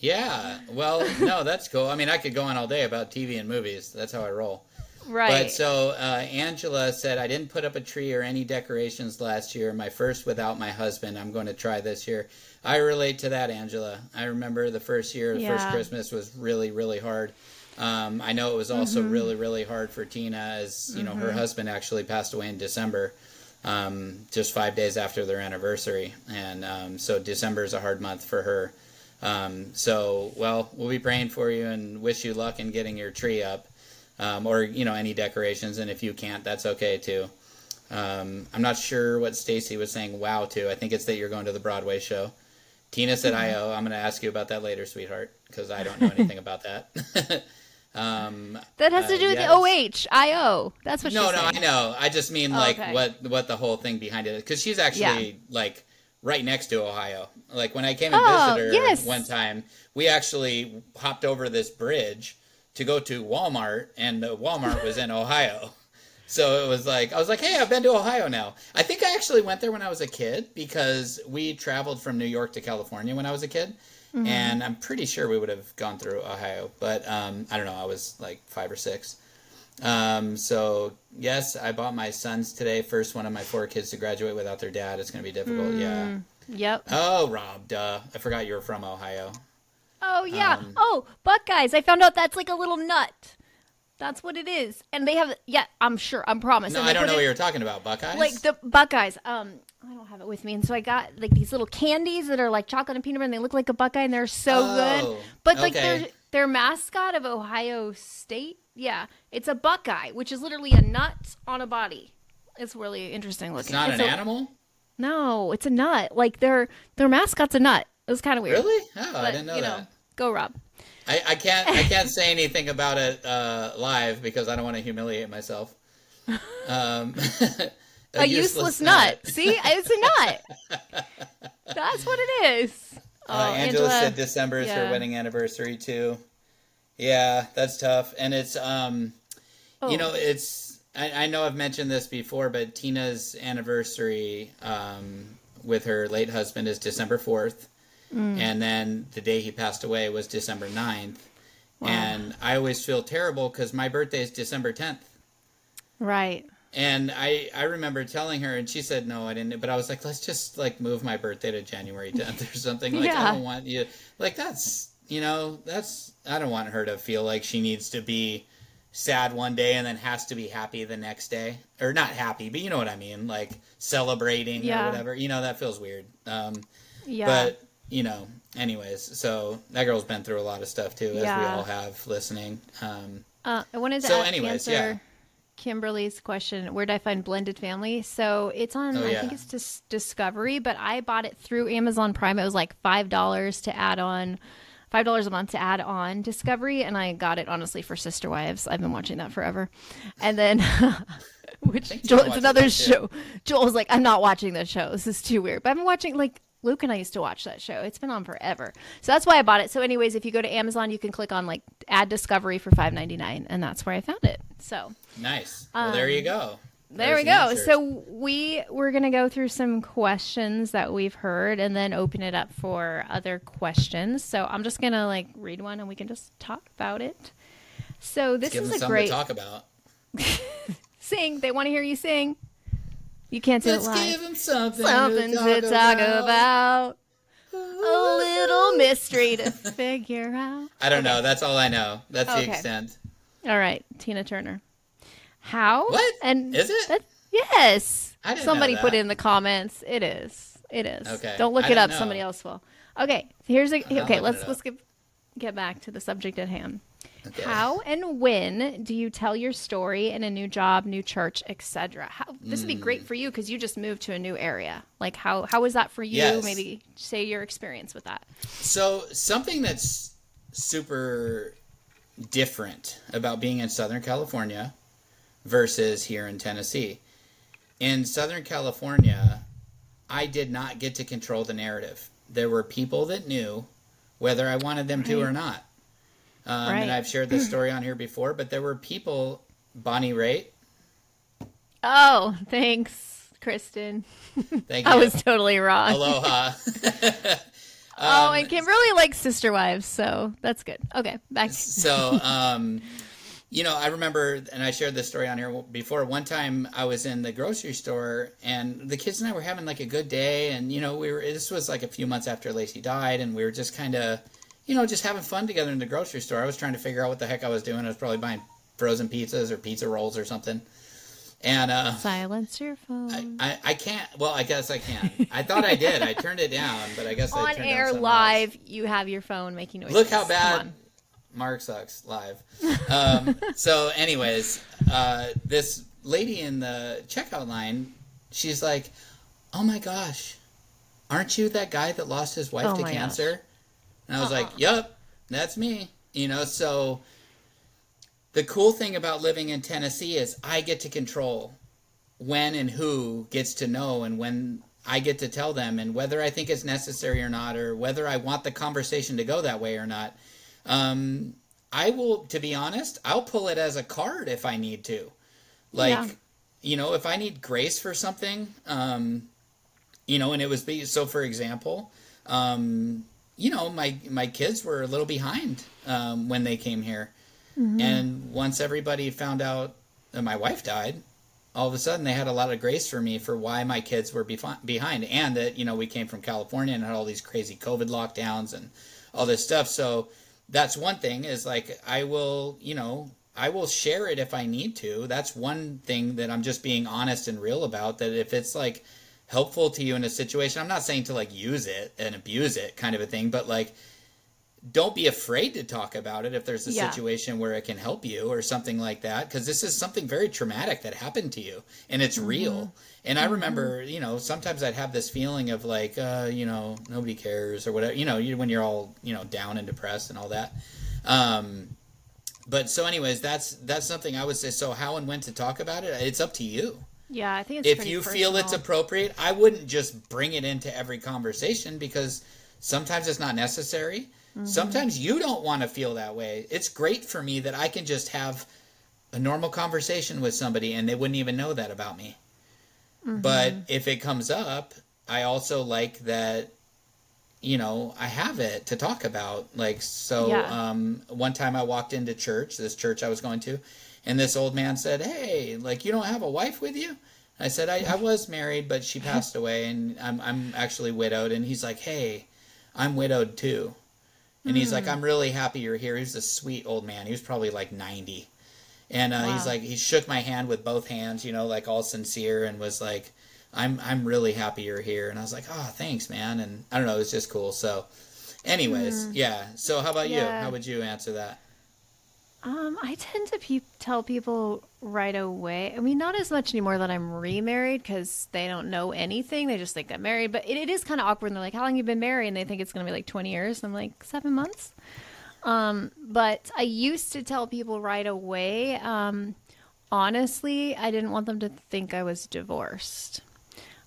Yeah. Well, no, that's cool. I mean, I could go on all day about TV and movies. That's how I roll. right. But so uh, Angela said, I didn't put up a tree or any decorations last year. My first without my husband. I'm going to try this year. I relate to that, Angela. I remember the first year, the first Christmas was really, really hard. Um, I know it was also Mm-hmm. really, really hard for Tina, as you know, her husband actually passed away in December, um, just five days after their anniversary, and um, so December is a hard month for her. Um, so, well, we'll be praying for you and wish you luck in getting your tree up, um, or you know any decorations. And if you can't, that's okay too. Um, I'm not sure what Stacy was saying. Wow, to I think it's that you're going to the Broadway show. Tina said "I.O." I'm going to ask you about that later, sweetheart, because I don't know anything about that. um, that has to uh, do with yes. the OH, IO. That's what no, she's no, saying. I know. I just mean like okay. what what the whole thing behind it because she's actually like right next to Ohio. Like when I came and Oh, visited her yes. one time, we actually hopped over this bridge to go to Walmart, and the Walmart was in Ohio. So it was like I was like, "Hey, I've been to Ohio now." I think I actually went there when I was a kid because we traveled from New York to California when I was a kid, Mm-hmm. and I'm pretty sure we would have gone through Ohio, but um, I don't know. I was like five or six. Um, so yes, I bought my sons today. First one of my four kids to graduate without their dad. It's going to be difficult. Yeah. Yep. Oh, Rob, duh. I forgot you were from Ohio. Oh yeah. Um, oh, Buckeyes. I found out that's like a little nut. That's what it is. And they have yeah, I'm sure. I'm promised. No, I don't know it- what you're talking about. Buckeyes. like the Buckeyes. Um I don't have it with me. And so I got like these little candies that are like chocolate and peanut butter and they look like a Buckeye and they're so Oh, good. But like okay. their their mascot of Ohio State, yeah, it's a Buckeye, which is literally a nut on a body. It's really interesting looking. it's not an a- animal. No, it's a nut. Like their their mascot's a nut. It was kind of weird. Really? Oh, I didn't know you that. go Rob. I, I can't. I can't say anything about it uh, live because I don't want to humiliate myself. Um, a, useless, nut. See, it's a nut. That's what it is. Oh, Uh, Angela, Angela. said December is yeah. her wedding anniversary too. Yeah, that's tough, and it's um, Oh. you know, it's I, I know I've mentioned this before, but Tina's anniversary um, with her late husband is December fourth, Mm. and then the day he passed away was December 9th. And I always feel terrible because my birthday is December tenth. right. And I, I remember telling her, and she said no, I didn't. But I was like, let's just like move my birthday to January 10th or something. Like Yeah. I don't want you, like that's you know that's I don't want her to feel like she needs to be sad one day and then has to be happy the next day, or not happy, but you know what I mean, like celebrating Yeah. or whatever. You know that feels weird. Um, Yeah. but you know, anyways, so that girl's been through a lot of stuff too, as we all have listening. Um, Uh, I wanted to So a- anyways, answer yeah. Kimberly's question. Where did I find blended family? So it's on. Oh, I yeah. think it's just Discovery, but I bought it through Amazon Prime. It was like five dollars to add on. Five dollars a month to add on Discovery, and I got it honestly for Sister Wives. I've been watching that forever, and then which Joel, it's another too. show. Joel's like, I'm not watching that show. This is too weird. But I've been watching like Luke and I used to watch that show. It's been on forever. So that's why I bought it. So anyways, if you go to Amazon, you can click on like add Discovery for five ninety nine, and that's where I found it. So nice. Well, um, there you go. There we go. answers. So we we're gonna go through some questions that we've heard, and then open it up for other questions. So I'm just gonna like read one, and we can just talk about it. So this give is a great to talk about. sing. They want to hear you sing. You can't do Let's it live. give them something, Something to to talk about. A little mystery to figure out. I don't know. That's all I know. That's Okay. the extent. All right, Tina Turner. How? What? And Is it? that- yes. I didn't know Somebody put it in the comments. It is. It is. Okay. Don't look I it up. know. Somebody else will. Okay. Here's a. I'll Okay. Let's let's get get back to the subject at hand. Okay. How and when do you tell your story in a new job, new church, etc.? How this would be great for mm. you because you just moved to a new area. Like how how was that for you? Yes. Maybe say your experience with that. So something that's super different about being in Southern California versus here in Tennessee. In Southern California, I did not get to control the narrative. There were people that knew whether I wanted them to Right. or not. Um, Right. And I've shared this story on here before, but there were people, Bonnie Raitt, Oh, thanks, Kristen. thank you. I was totally wrong. Aloha. oh, Um, and Kimberly likes Sister Wives, so that's good. Okay, back. so um you know i remember and i shared this story on here before one time i was in the grocery store and the kids and i were having like a good day and you know we were this was like a few months after lacey died and we were just kind of you know just having fun together in the grocery store i was trying to figure out what the heck i was doing i was probably buying frozen pizzas or pizza rolls or something and uh Silence your phone. I, I can't well i guess i can i thought i did i turned it down but i guess I On turned down air something else. live, you have your phone making noise. Look how bad. Mark sucks live. Um, so, anyways, uh, this lady in the checkout line, she's like, "Oh my gosh, aren't you that guy that lost his wife Oh to cancer?" And I was Uh-uh. like, "Yup, that's me." You know, so the cool thing about living in Tennessee is I get to control when and who gets to know and when I get to tell them and whether I think it's necessary or not or whether I want the conversation to go that way or not. Um, I will, to be honest, I'll pull it as a card if I need to. Like, Yeah. you know, if I need grace for something, um, you know, and it was be so. For example, um, you know, my my kids were a little behind um, when they came here, and once everybody found out that my wife died, all of a sudden they had a lot of grace for me for why my kids were befi- behind, and that you know we came from California and had all these crazy COVID lockdowns and all this stuff. So that's one thing is like I will, you know, I will share it if I need to. That's one thing that I'm just being honest and real about. That if it's like helpful to you in a situation, I'm not saying to like use it and abuse it kind of a thing, but like don't be afraid to talk about it if there's a Yeah. situation where it can help you or something like that because this is something very traumatic that happened to you and it's real. And i remember you know sometimes i'd have this feeling of like uh, you know nobody cares or whatever you know you, when you're all you know down and depressed and all that. Um, but so anyways that's that's something i would say. So how and when to talk about it it's up to you. Yeah, I think it's if you feel it's appropriate, I wouldn't just bring it into every conversation because sometimes it's not necessary. Mm-hmm. Sometimes you don't want to feel that way. It's great for me that I can just have a normal conversation with somebody and they wouldn't even know that about me. Mm-hmm. But if it comes up, I also like that you know, I have it to talk about. Like so Yeah. um one time I walked into church, this church I was going to, and this old man said, Hey, like you don't have a wife with you? I said, I, I was married, but she passed away and I'm I'm actually widowed and he's like, Hey, I'm widowed too. And he's like, I'm really happy you're here. He was a sweet old man. He was probably like ninety. And uh, he's like, he shook my hand with both hands, you know, like all sincere, and was like, "I'm, I'm really happy you're here." And I was like, "Oh, thanks, man." And I don't know, it was just cool. So, anyways, yeah. So, how about you? How would you answer that? Um, I tend to pe- tell people right away. I mean, not as much anymore that I'm remarried because they don't know anything. They just think I'm married. But it, it is kind of awkward. And they're like, "How long you been married?" And they think it's going to be like 20 years. And I'm like, seven months. Um, but I used to tell people right away. Um, honestly, I didn't want them to think I was divorced.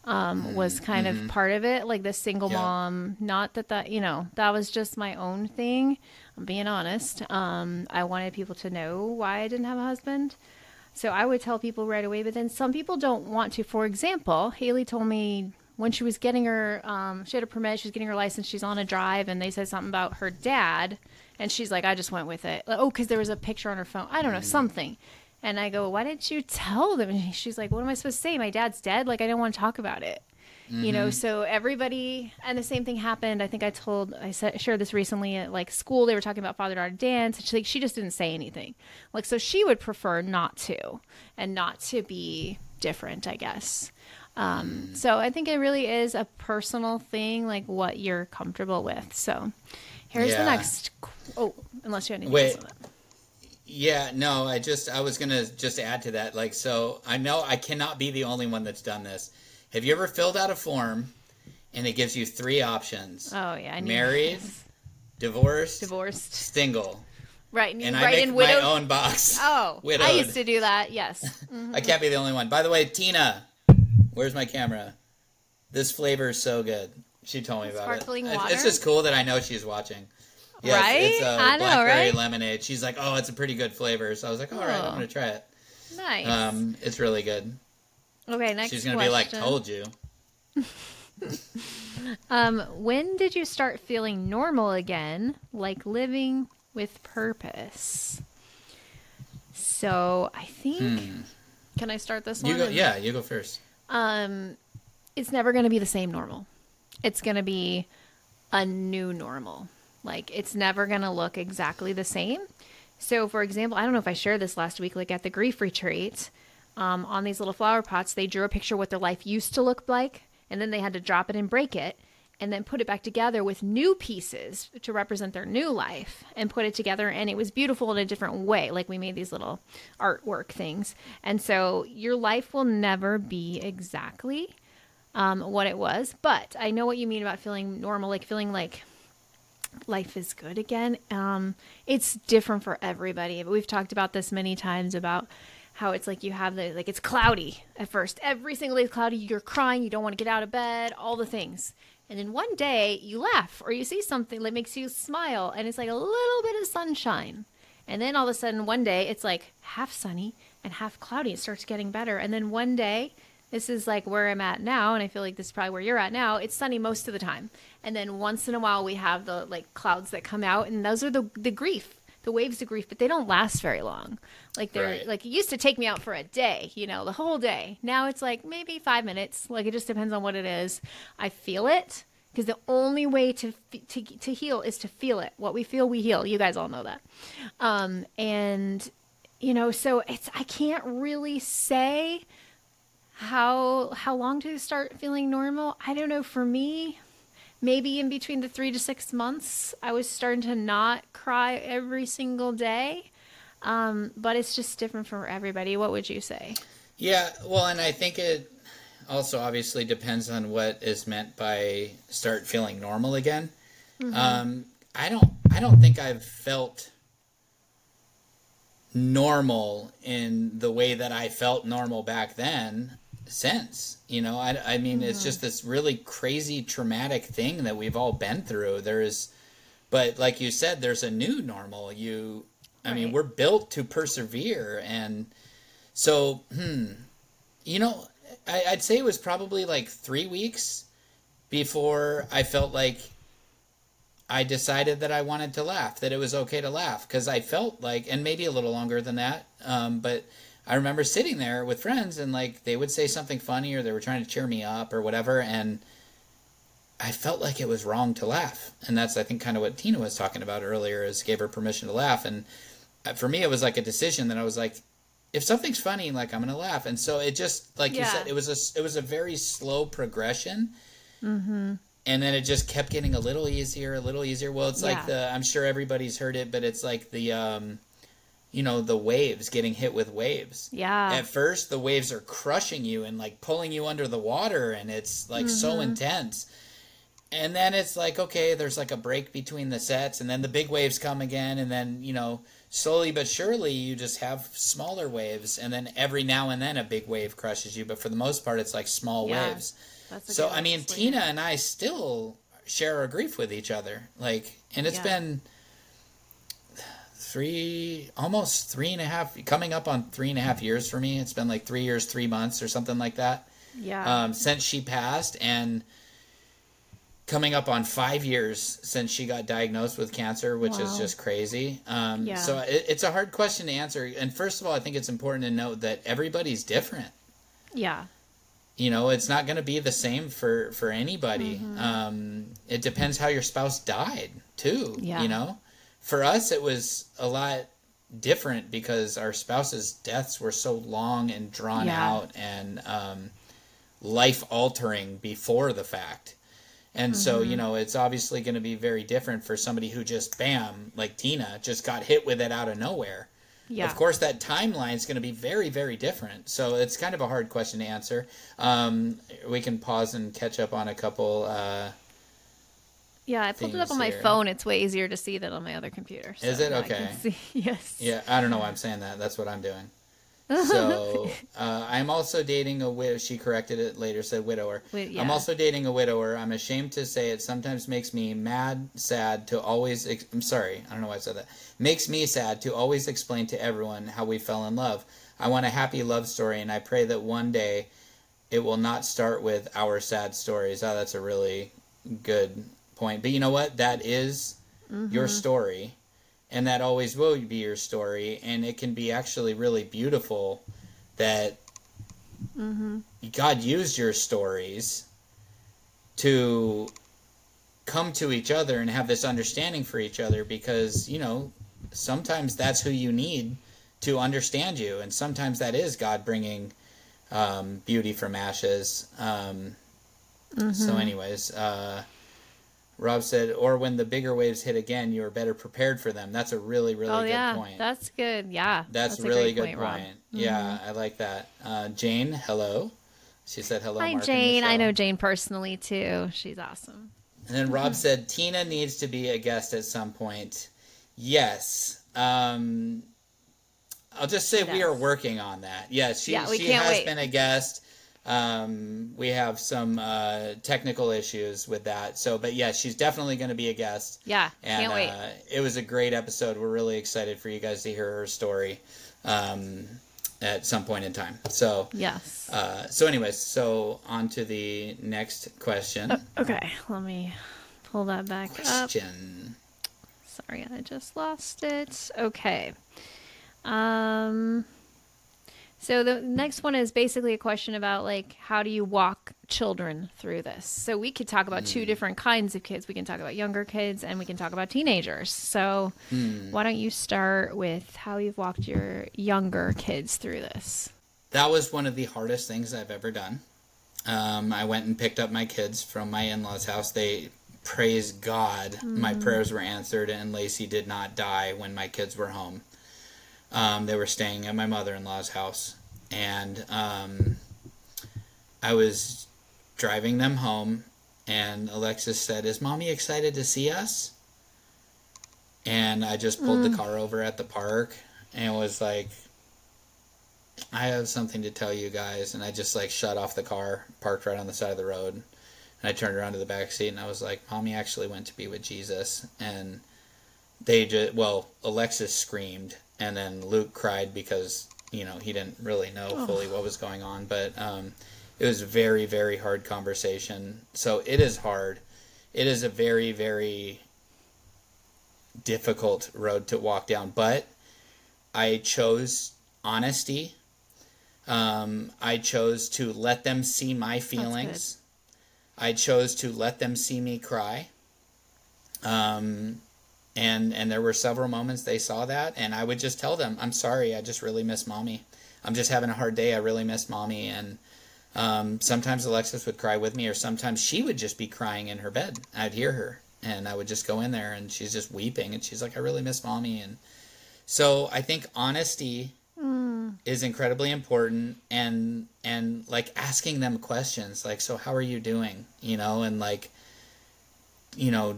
um, was kind of part of it, like the single Yeah. mom. Not that that you know that was just my own thing. I'm being honest. Um, I wanted people to know why I didn't have a husband. So I would tell people right away, but then some people don't want to. For example, Haley told me when she was getting her, um, she had a permit, she was getting her license, she's on a drive, and they said something about her dad, and she's like, I just went with it. Like, oh, because there was a picture on her phone. I don't know, something. And I go, why didn't you tell them? And she's like, what am I supposed to say? My dad's dead. Like, I don't want to talk about it. You know, so everybody, and the same thing happened. I think I told, I said, shared this recently at like school. They were talking about father daughter dance. And she, like, she just didn't say anything. Like, so she would prefer not to and not to be different, I guess. Um, so I think it really is a personal thing, like what you're comfortable with. So here's the next. Oh, unless you have anything Wait. else on it. Yeah, no, I just I was gonna just add to that. Like, so I know I cannot be the only one that's done this. Have you ever filled out a form and it gives you three options: Oh yeah, I knew married, this. divorced, divorced, single? right? And, And I write make in my widowed. own box. Oh, widowed. I used to do that. Yes. I can't be the only one. By the way, Tina, where's my camera? This flavor is so good. She told me about Sparkling it. It's- water? It's just cool that I know she's watching. Yeah, Right? It's, a I know, blackberry right? lemonade. She's like, "Oh, it's a pretty good flavor." So I was like, "All right, Oh. I'm gonna try it." Nice. Um, it's really good. Okay, next question. She's gonna question. be like, "Told you." Um, when did you start feeling normal again, like living with purpose? So I think. Can I start this Hmm. You one? go. Yeah, you go first. Um, it's never going to be the same normal. It's going to be a new normal. Like it's never going to look exactly the same. So, for example, I don't know if I shared this last week, like at the grief retreat, um, on these little flower pots, they drew a picture of what their life used to look like, and then they had to drop it and break it, and then put it back together with new pieces to represent their new life, and put it together, and it was beautiful in a different way. Like we made these little artwork things, and so your life will never be exactly um, what it was, but I know what you mean about feeling normal, like feeling like life is good again. Um, it's different for everybody, but we've talked about this many times about how it's like you have the like it's cloudy at first. Every single day is cloudy. You're crying. You don't want to get out of bed. All the things. And then one day you laugh or you see something that makes you smile, and it's like a little bit of sunshine. And then all of a sudden, one day it's like half sunny and half cloudy. It starts getting better. And then one day, this is like where I'm at now, and I feel like this is probably where you're at now. It's sunny most of the time. And then once in a while, we have the like clouds that come out, and those are the the grief, the waves of grief, but they don't last very long. Like they're Right. like it used to take me out for a day, you know, the whole day. Now it's like maybe five minutes. Like it just depends on what it is. I feel it because the only way to to to heal is to feel it. What we feel, we heal. You guys all know that. Um, and you know, so it's I can't really say how how long to start feeling normal. I don't know. For me, maybe in between the three to six months, I was starting to not cry every single day. Um, but it's just different for everybody. What would you say? Yeah, well, and I think it also obviously depends on what is meant by start feeling normal again. Um, I don't, I don't think I've felt normal in the way that I felt normal back then since. You know, I, I mean, it's just this really crazy traumatic thing that we've all been through. There is, but like you said, there's a new normal. You, I mean, we're built to persevere and. So, hmm, you know, I, I'd say it was probably like three weeks before I felt like I decided that I wanted to laugh, that it was okay to laugh, because I felt like, and maybe a little longer than that, um, but I remember sitting there with friends and like they would say something funny or they were trying to cheer me up or whatever, and I felt like it was wrong to laugh, and that's I think kind of what Tina was talking about earlier, is gave her permission to laugh, and uh, for me it was like a decision that I was like, if something's funny, like I'm gonna laugh, and so it just like you said, it was a it was a very slow progression, and then it just kept getting a little easier, a little easier. Well, it's like the I'm sure everybody's heard it, but it's like the um, you know, the waves getting hit with waves. Yeah. At first, the waves are crushing you and like pulling you under the water, and it's like so intense. and then it's like okay there's like a break between the sets and then the big waves come again and then you know slowly but surely you just have smaller waves and then every now and then a big wave crushes you but for the most part it's like small Yeah, waves That's so i mean tina and i still share our grief with each other like and it's Yeah. been three almost three and a half coming up on three and a half years for me it's been like three years three months or something like that Yeah. um, since she passed and coming up on five years since she got diagnosed with cancer which is just crazy um, Yeah. so it, it's a hard question to answer and first of all i think it's important to note that everybody's different yeah. you know it's not going to be the same for for anybody Mm-hmm. um, it depends how your spouse died too Yeah. you know for us it was a lot different because our spouses deaths were so long and drawn Yeah. out and um, life altering before the fact and so Mm-hmm. you know it's obviously going to be very different for somebody who just bam like tina just got hit with it out of nowhere Yeah. of course, that timeline is going to be very, very different. So it's kind of a hard question to answer. Um, we can pause and catch up on a couple. Uh, Yeah, I pulled it up on my here. phone. It's way easier to see than on my other computer. Is so it? now I can Okay. see- Yes. yeah, I don't know why I'm saying that. That's what I'm doing. So uh, I'm also dating a widow. She corrected it later, said widower. Wi- I'm also dating a widower. I'm ashamed to say it sometimes makes me mad, sad to always. Ex- I'm sorry, I don't know why I said that. Makes me sad to always explain to everyone how we fell in love. I want a happy love story, and I pray that one day it will not start with our sad stories. Oh, that's a really good point. But you know what? That is your story, and that always will be your story, and it can be actually really beautiful that God used your stories to come to each other and have this understanding for each other because, you know, sometimes that's who you need to understand you, and sometimes that is God bringing um, beauty from ashes. Um, So, anyways, uh, Rob said, or when the bigger waves hit again, you are better prepared for them. That's a really, really oh good yeah, point. that's good. Yeah, That's, a really good point. point. Mm-hmm. Yeah, I like that. Uh, Jane, hello. She said hello. Hi Mark Jane. I know Jane personally too. She's awesome. And then Rob said Tina needs to be a guest at some point. Yes. Um, I'll just say we are working on that. Yes, she, Yeah, we she can't has wait. been a guest. Um, we have some uh, technical issues with that. So, but yeah, she's definitely going to be a guest. Yeah, And can't wait. Uh, it was a great episode. We're really excited for you guys to hear her story um, at some point in time. So, yes. uh, so anyways, so on to the next question. okay, let me pull that back up. question. Sorry, I just lost it. Okay. Um so the next one is basically a question about like how do you walk children through this. So we could talk about two hmm. different kinds of kids. We can talk about younger kids and we can talk about teenagers. So hmm. why don't you start with how you've walked your younger kids through this? That was one of the hardest things I've ever done. Um, I went and picked up my kids from my in law's house. They, praise God, my hmm. prayers were answered, and Lacey did not die when my kids were home. Um, they were staying at my mother in law's house. And um, I was driving them home, and Alexis said, Is mommy excited to see us? And I just pulled the car over at the park and was like, I have something to tell you guys, and I just like shut off the car, parked right on the side of the road, and I turned around to the back seat and I was like, "Mommy actually went to be with Jesus," and they just well, Alexis screamed, and then Luke cried because you know he didn't really know fully what was going on, but um, it was a very very hard conversation. So it is hard. It is a very very difficult road to walk down, but I chose honesty. Um, I chose to let them see my feelings. I chose to let them see me cry. Um, and and there were several moments they saw that, and I would just tell them, "I'm sorry, I just really miss mommy. I'm just having a hard day. I really miss mommy." And um, sometimes Alexis would cry with me, or sometimes she would just be crying in her bed. I'd hear her, and I would just go in there, and she's just weeping, and she's like, "I really miss mommy." And so I think honesty is incredibly important and and like asking them questions like so how are you doing you know and like you know,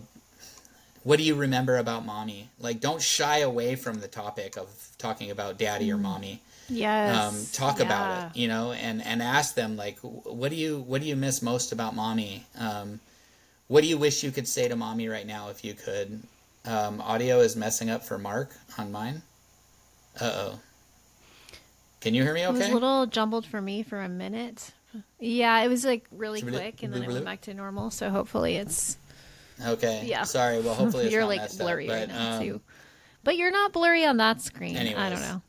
what do you remember about mommy? Like, don't shy away from the topic of talking about daddy or mommy. Yes. Um, talk Yeah. about it, you know, and and ask them like, what do you what do you miss most about mommy? Um, what do you wish you could say to mommy right now if you could? Um, audio is messing up for Mark on mine. Uh oh. Can you hear me Okay. It was a little jumbled for me for a minute. Yeah, it was like really quick, and then it went back to normal. So hopefully it's Okay. Yeah. Sorry. Well, hopefully it's you're not like blurry up, right but, now um, too. But you're not blurry on that screen. I don't know.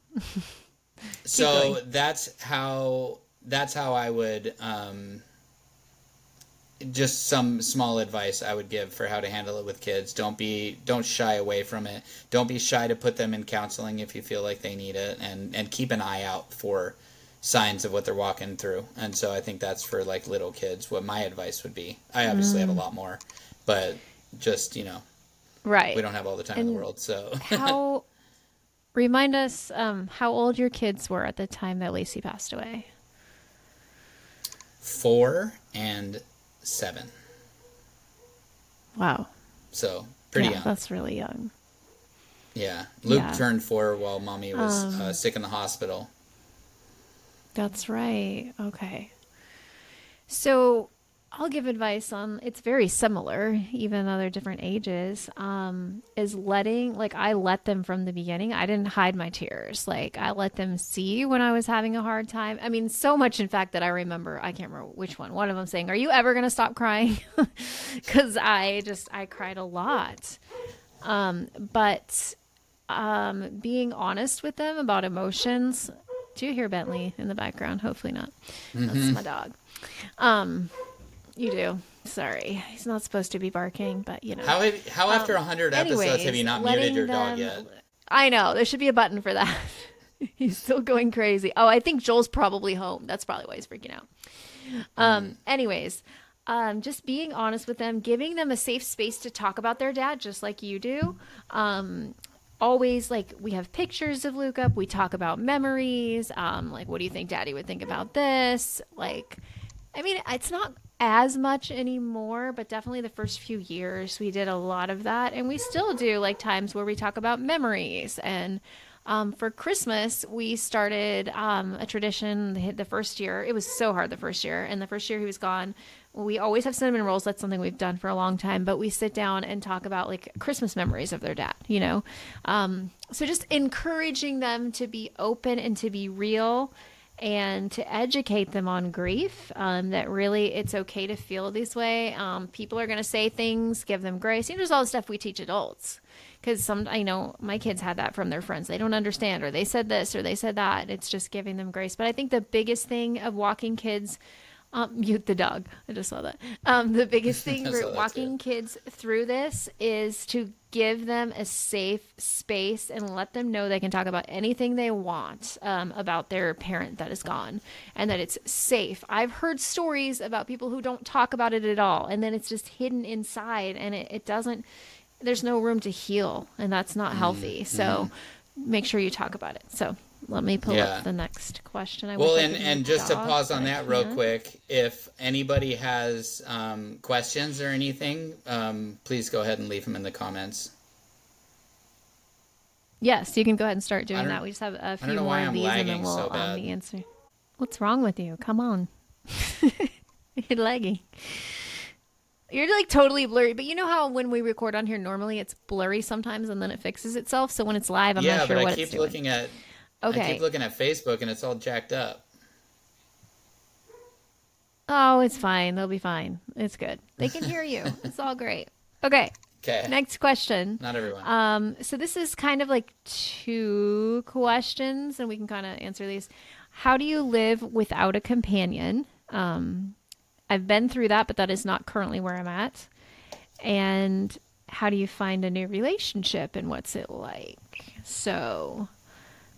so going. that's how that's how I would um, just some small advice I would give for how to handle it with kids. Don't be don't shy away from it. Don't be shy to put them in counseling if you feel like they need it, and and keep an eye out for signs of what they're walking through. And so I think that's for like little kids. What my advice would be. I obviously Mm. have a lot more, but just you know Right. we don't have all the time in the world, so. how remind us um, how old your kids were at the time that Lacey passed away. four and seven. Wow. So pretty yeah, young. That's really young. Yeah. Luke Yeah. turned four while mommy was Um, uh, sick in the hospital. That's right. Okay. So I'll give advice on it's very similar, even though they're different ages. Um, is letting like I let them from the beginning. I didn't hide my tears. Like I let them see when I was having a hard time. I mean, so much in fact that I remember I can't remember which one. One of them saying, Are you ever gonna stop crying? Because I just I cried a lot. Um, but um being honest with them about emotions. Do you hear Bentley in the background? Hopefully not. Mm-hmm. That's my dog. Um, you do. Sorry, he's not supposed to be barking, but you know. How have, how after a hundred episodes have you Um, not muted your dog yet? I know there should be a button for that. he's still going crazy. Oh, I think Joel's probably home. That's probably why he's freaking out. Um. Anyways, um, just being honest with them, giving them a safe space to talk about their dad, just like you do. Um, always like we have pictures of Luke up. We talk about memories. Um, like what do you think Daddy would think about this? Like, I mean, it's not as much anymore, but definitely the first few years we did a lot of that, and we still do like times where we talk about memories and. Um, for Christmas, we started um, a tradition. The, first year, it was so hard the first year, and the first year he was gone. We always have cinnamon rolls. That's something we've done for a long time. But we sit down and talk about like Christmas memories of their dad. You know, um, so just encouraging them to be open and to be real and to educate them on grief um, that really it's okay to feel this way. Um, people are going to say things give them grace. You know there's all the stuff we teach adults. Because some i know my kids had that from their friends. They don't understand or they said this or they said that. It's just giving them grace. But i think the biggest thing of walking kids um, mute the dog. I just saw that. Um, the biggest thing for walking kids through this is to give them a safe space and let them know they can talk about anything they want um, about their parent that is gone and that it's safe. I've heard stories about people who don't talk about it at all and then it's just hidden inside and it, it doesn't, there's no room to heal and that's not healthy. So make sure you talk about it. So let me pull Yeah. up the next question. I Well, and, and just to pause on that real quick, if anybody has um, questions or anything, um, please go ahead and leave them in the comments. Yes, you can go ahead and start doing that. We just have a few more of these, and then we'll so um, the answer. What's wrong with you? Come on, you're lagging. You're like totally blurry, but you know how when we record on here, normally it's blurry sometimes, and then it fixes itself. So when it's live, I'm yeah, not sure but what I keep it's doing. looking at I keep looking at Facebook and it's all jacked up. oh, it's fine. They'll be fine. It's good. They can hear you. it's all great. Okay. Okay, Next question. not everyone. Um, so this is kind of like two questions, and we can kind of answer these. How do you live without a companion? Um, I've been through that, but that is not currently where I'm at. And how do you find a new relationship, and what's it like? So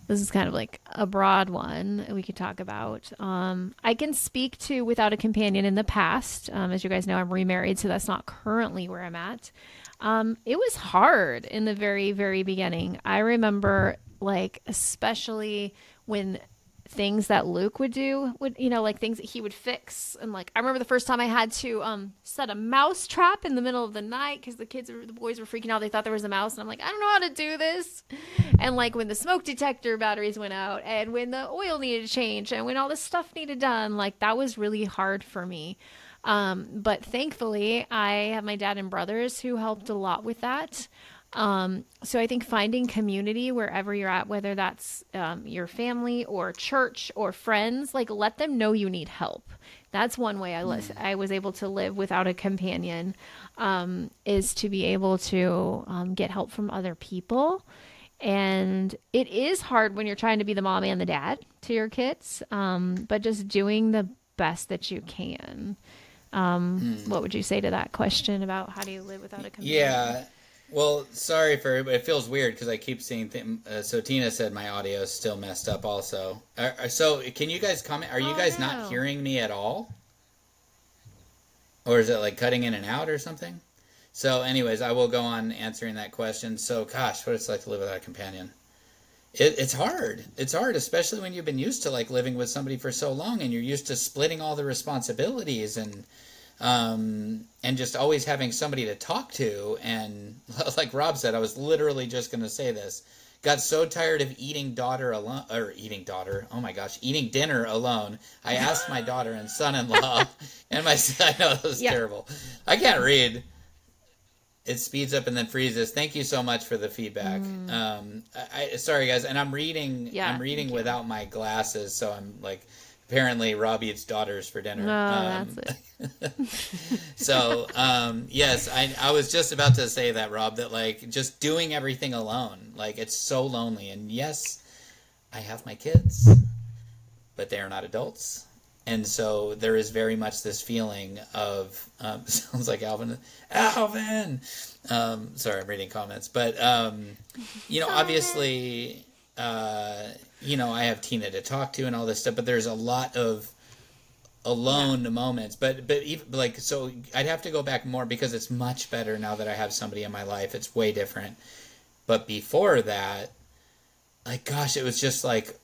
this is kind of like a broad one we could talk about. Um, I can speak to without a companion in the past. Um, as you guys know, I'm remarried, so that's not currently where I'm at. Um, it was hard in the very, very beginning. I remember, like, especially when things that Luke would do would you know like things that he would fix. And like I remember the first time I had to um set a mouse trap in the middle of the night because the kids were, the boys were freaking out. They thought there was a mouse. And I'm like I don't know how to do this. And like when the smoke detector batteries went out and when the oil needed to change and when all this stuff needed done like that was really hard for me. Um but thankfully I have my dad and brothers who helped a lot with that um, so I think finding community wherever you're at, whether that's um, your family or church or friends, like let them know you need help. That's one way I, mm. I was able to live without a companion, um, is to be able to um, get help from other people. And it is hard when you're trying to be the mom and the dad to your kids, um, but just doing the best that you can. Mm. What would you say to that question about how do you live without a companion? Yeah well, sorry for it feels weird because I keep seeing. Th- uh, so Tina said my audio is still messed up. Also, uh, so can you guys comment? Are you oh, guys no. not hearing me at all, or is it like cutting in and out or something? So, anyways, I will go on answering that question. So, gosh, what it's like to live without a companion. It, it's hard. It's hard, especially when you've been used to like living with somebody for so long, and you're used to splitting all the responsibilities and um, and just always having somebody to talk to. And like Rob said, I was literally just going to say this. Got so tired of eating daughter alone, or eating daughter. Oh my gosh, eating dinner alone. I asked my daughter and son-in-law, and my son. I know it was yeah. terrible. I can't read. It speeds up and then freezes. Thank you so much for the feedback. Mm. Um, I, sorry guys, and I'm reading. Yeah, I'm reading without my glasses, so I'm like apparently Rob eats daughters for dinner. No, um, that's it. so um, yes, I I was just about to say that Rob that like just doing everything alone, like it's so lonely. And yes, I have my kids, but they are not adults. And so there is very much this feeling of um, sounds like Alvin. Alvin. Um, sorry, I'm reading comments, but um, you know, obviously, uh, you know, I have Tina to talk to and all this stuff, but there's a lot of alone yeah. moments. But but even like so, I'd have to go back more because it's much better now that I have somebody in my life. It's way different. But before that, like gosh, it was just like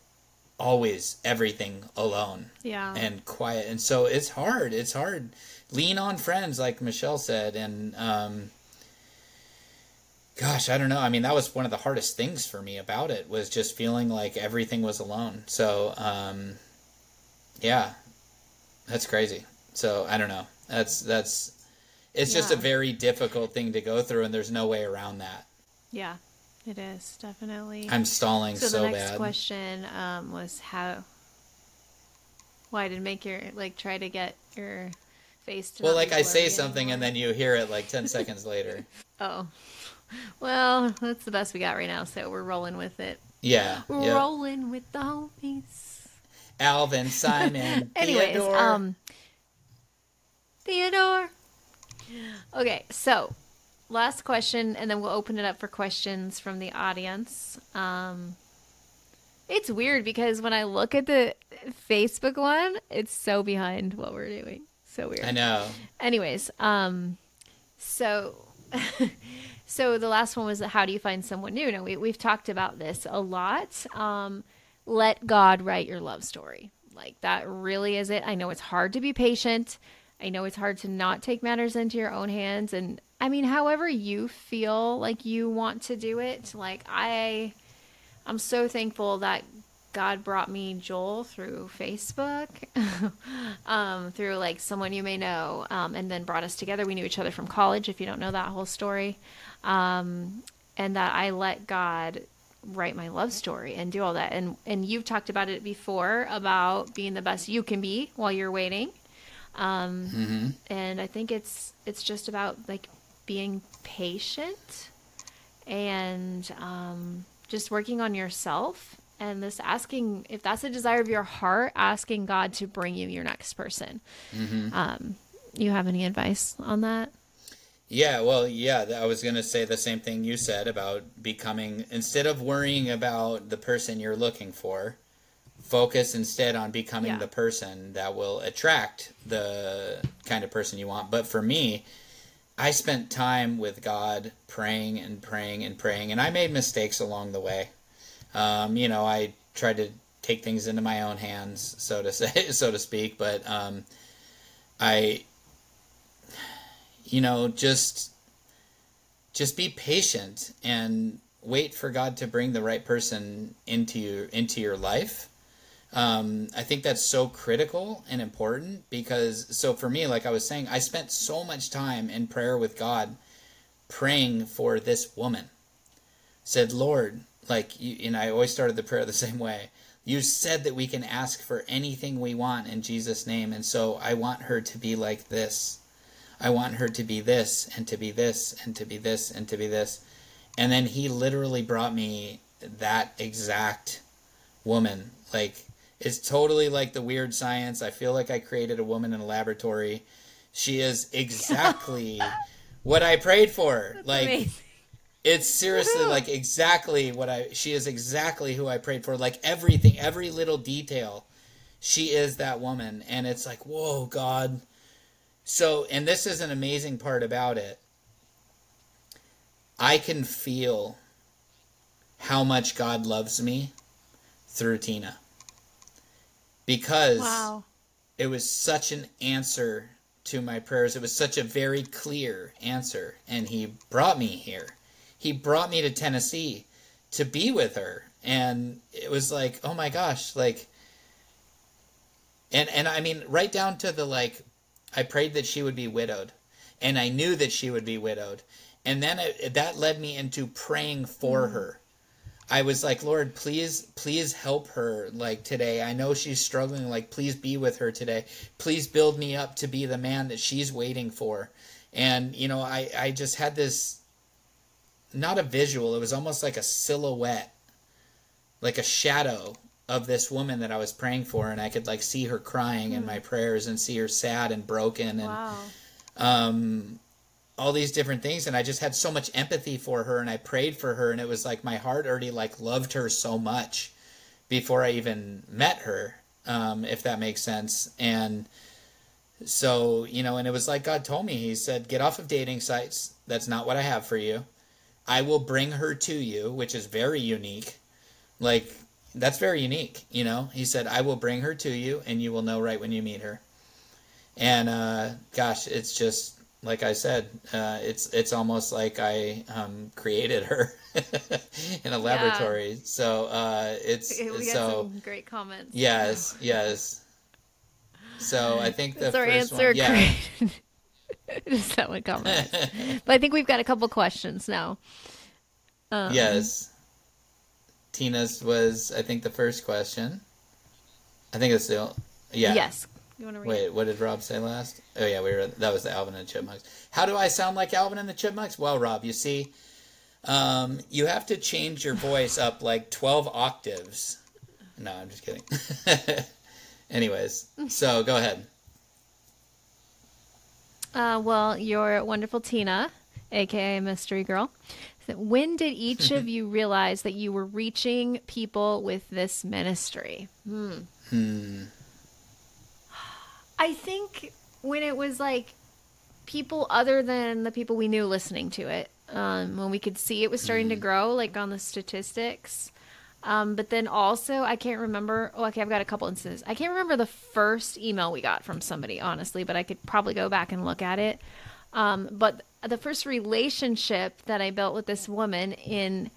always everything alone. Yeah. And quiet. And so it's hard. It's hard. Lean on friends, like Michelle said, and um, gosh i don't know. I mean that was one of the hardest things for me about it was just feeling like everything was alone. So um, yeah that's crazy. So i don't know. That's that's it's yeah. just a very difficult thing to go through and there's no way around that. Yeah it is definitely. I'm stalling so, so the next bad. question um, was how why did make your like try to get your face to well like i say something anymore. and then you hear it like 10 seconds later. Oh well, that's the best we got right now, so we're rolling with it. Yeah. Yep. Rolling with the homies. Alvin, Simon, Anyways, Theodore. um Theodore. Okay, so last question and then we'll open it up for questions from the audience. Um it's weird because when I look at the Facebook one, it's so behind what we're doing. So weird. I know. Anyways, um so So the last one was how do you find someone new? Now we we've talked about this a lot. Um, let God write your love story. Like that really is it. I know it's hard to be patient. I know it's hard to not take matters into your own hands and I mean however you feel like you want to do it. Like I I'm so thankful that God brought me Joel through Facebook, um, through like someone you may know, um, and then brought us together. We knew each other from college, if you don't know that whole story um, and that I let God write my love story and do all that. And and you've talked about it before about being the best you can be while you're waiting. Um, mm-hmm. And I think it's it's just about like being patient and um, just working on yourself and this asking if that's a desire of your heart asking god to bring you your next person mm-hmm. um, you have any advice on that yeah, well, yeah, I was going to say the same thing you said about becoming, instead of worrying about the person you're looking for, focus instead on becoming yeah. the person that will attract the kind of person you want. But for me, I spent time with God praying and praying and praying, and I made mistakes along the way. Um, you know, I tried to take things into my own hands, so to say, so to speak. But um, I, you know, just just be patient and wait for God to bring the right person into your into your life. Um, I think that's so critical and important because so for me, like I was saying, I spent so much time in prayer with God, praying for this woman. Said, Lord, like you, and I always started the prayer the same way. You said that we can ask for anything we want in Jesus' name, and so I want her to be like this. I want her to be this and to be this and to be this and to be this. And then he literally brought me that exact woman. Like, it's totally like the weird science. I feel like I created a woman in a laboratory. She is exactly what I prayed for. That's like, amazing. it's seriously like exactly what I, she is exactly who I prayed for. Like, everything, every little detail. She is that woman. And it's like, whoa, God. So, and this is an amazing part about it I can feel how much God loves me through Tina. Because wow. it was such an answer to my prayers. It was such a very clear answer. And he brought me here. He brought me to Tennessee to be with her. And it was like, oh my gosh, like and and I mean right down to the like I prayed that she would be widowed. And I knew that she would be widowed and then it, that led me into praying for mm. her i was like lord please please help her like today i know she's struggling like please be with her today please build me up to be the man that she's waiting for and you know i i just had this not a visual it was almost like a silhouette like a shadow of this woman that i was praying for and i could like see her crying mm. in my prayers and see her sad and broken and wow. um all these different things and i just had so much empathy for her and i prayed for her and it was like my heart already like loved her so much before i even met her um, if that makes sense and so you know and it was like god told me he said get off of dating sites that's not what i have for you i will bring her to you which is very unique like that's very unique you know he said i will bring her to you and you will know right when you meet her and uh, gosh it's just like I said, uh, it's it's almost like I um, created her in a laboratory. Yeah. So uh, it's we so great comments. Yes, yes. So I think the That's our first answer. one, yeah. Just that one comment. but I think we've got a couple questions now. Um, yes. Tina's was I think the first question. I think it's still yeah. Yes. You want to read? Wait, what did Rob say last? Oh yeah, we were. That was the Alvin and the Chipmunks. How do I sound like Alvin and the Chipmunks? Well, Rob, you see, um, you have to change your voice up like twelve octaves. No, I'm just kidding. Anyways, so go ahead. Uh, well, you're wonderful Tina, aka Mystery Girl. When did each of you realize that you were reaching people with this ministry? Hmm. Hmm. I think when it was like people other than the people we knew listening to it, um, when we could see it was starting to mm. grow, like on the statistics. Um, but then also, I can't remember. Oh, okay, I've got a couple instances. I can't remember the first email we got from somebody, honestly, but I could probably go back and look at it. Um, but the first relationship that I built with this woman in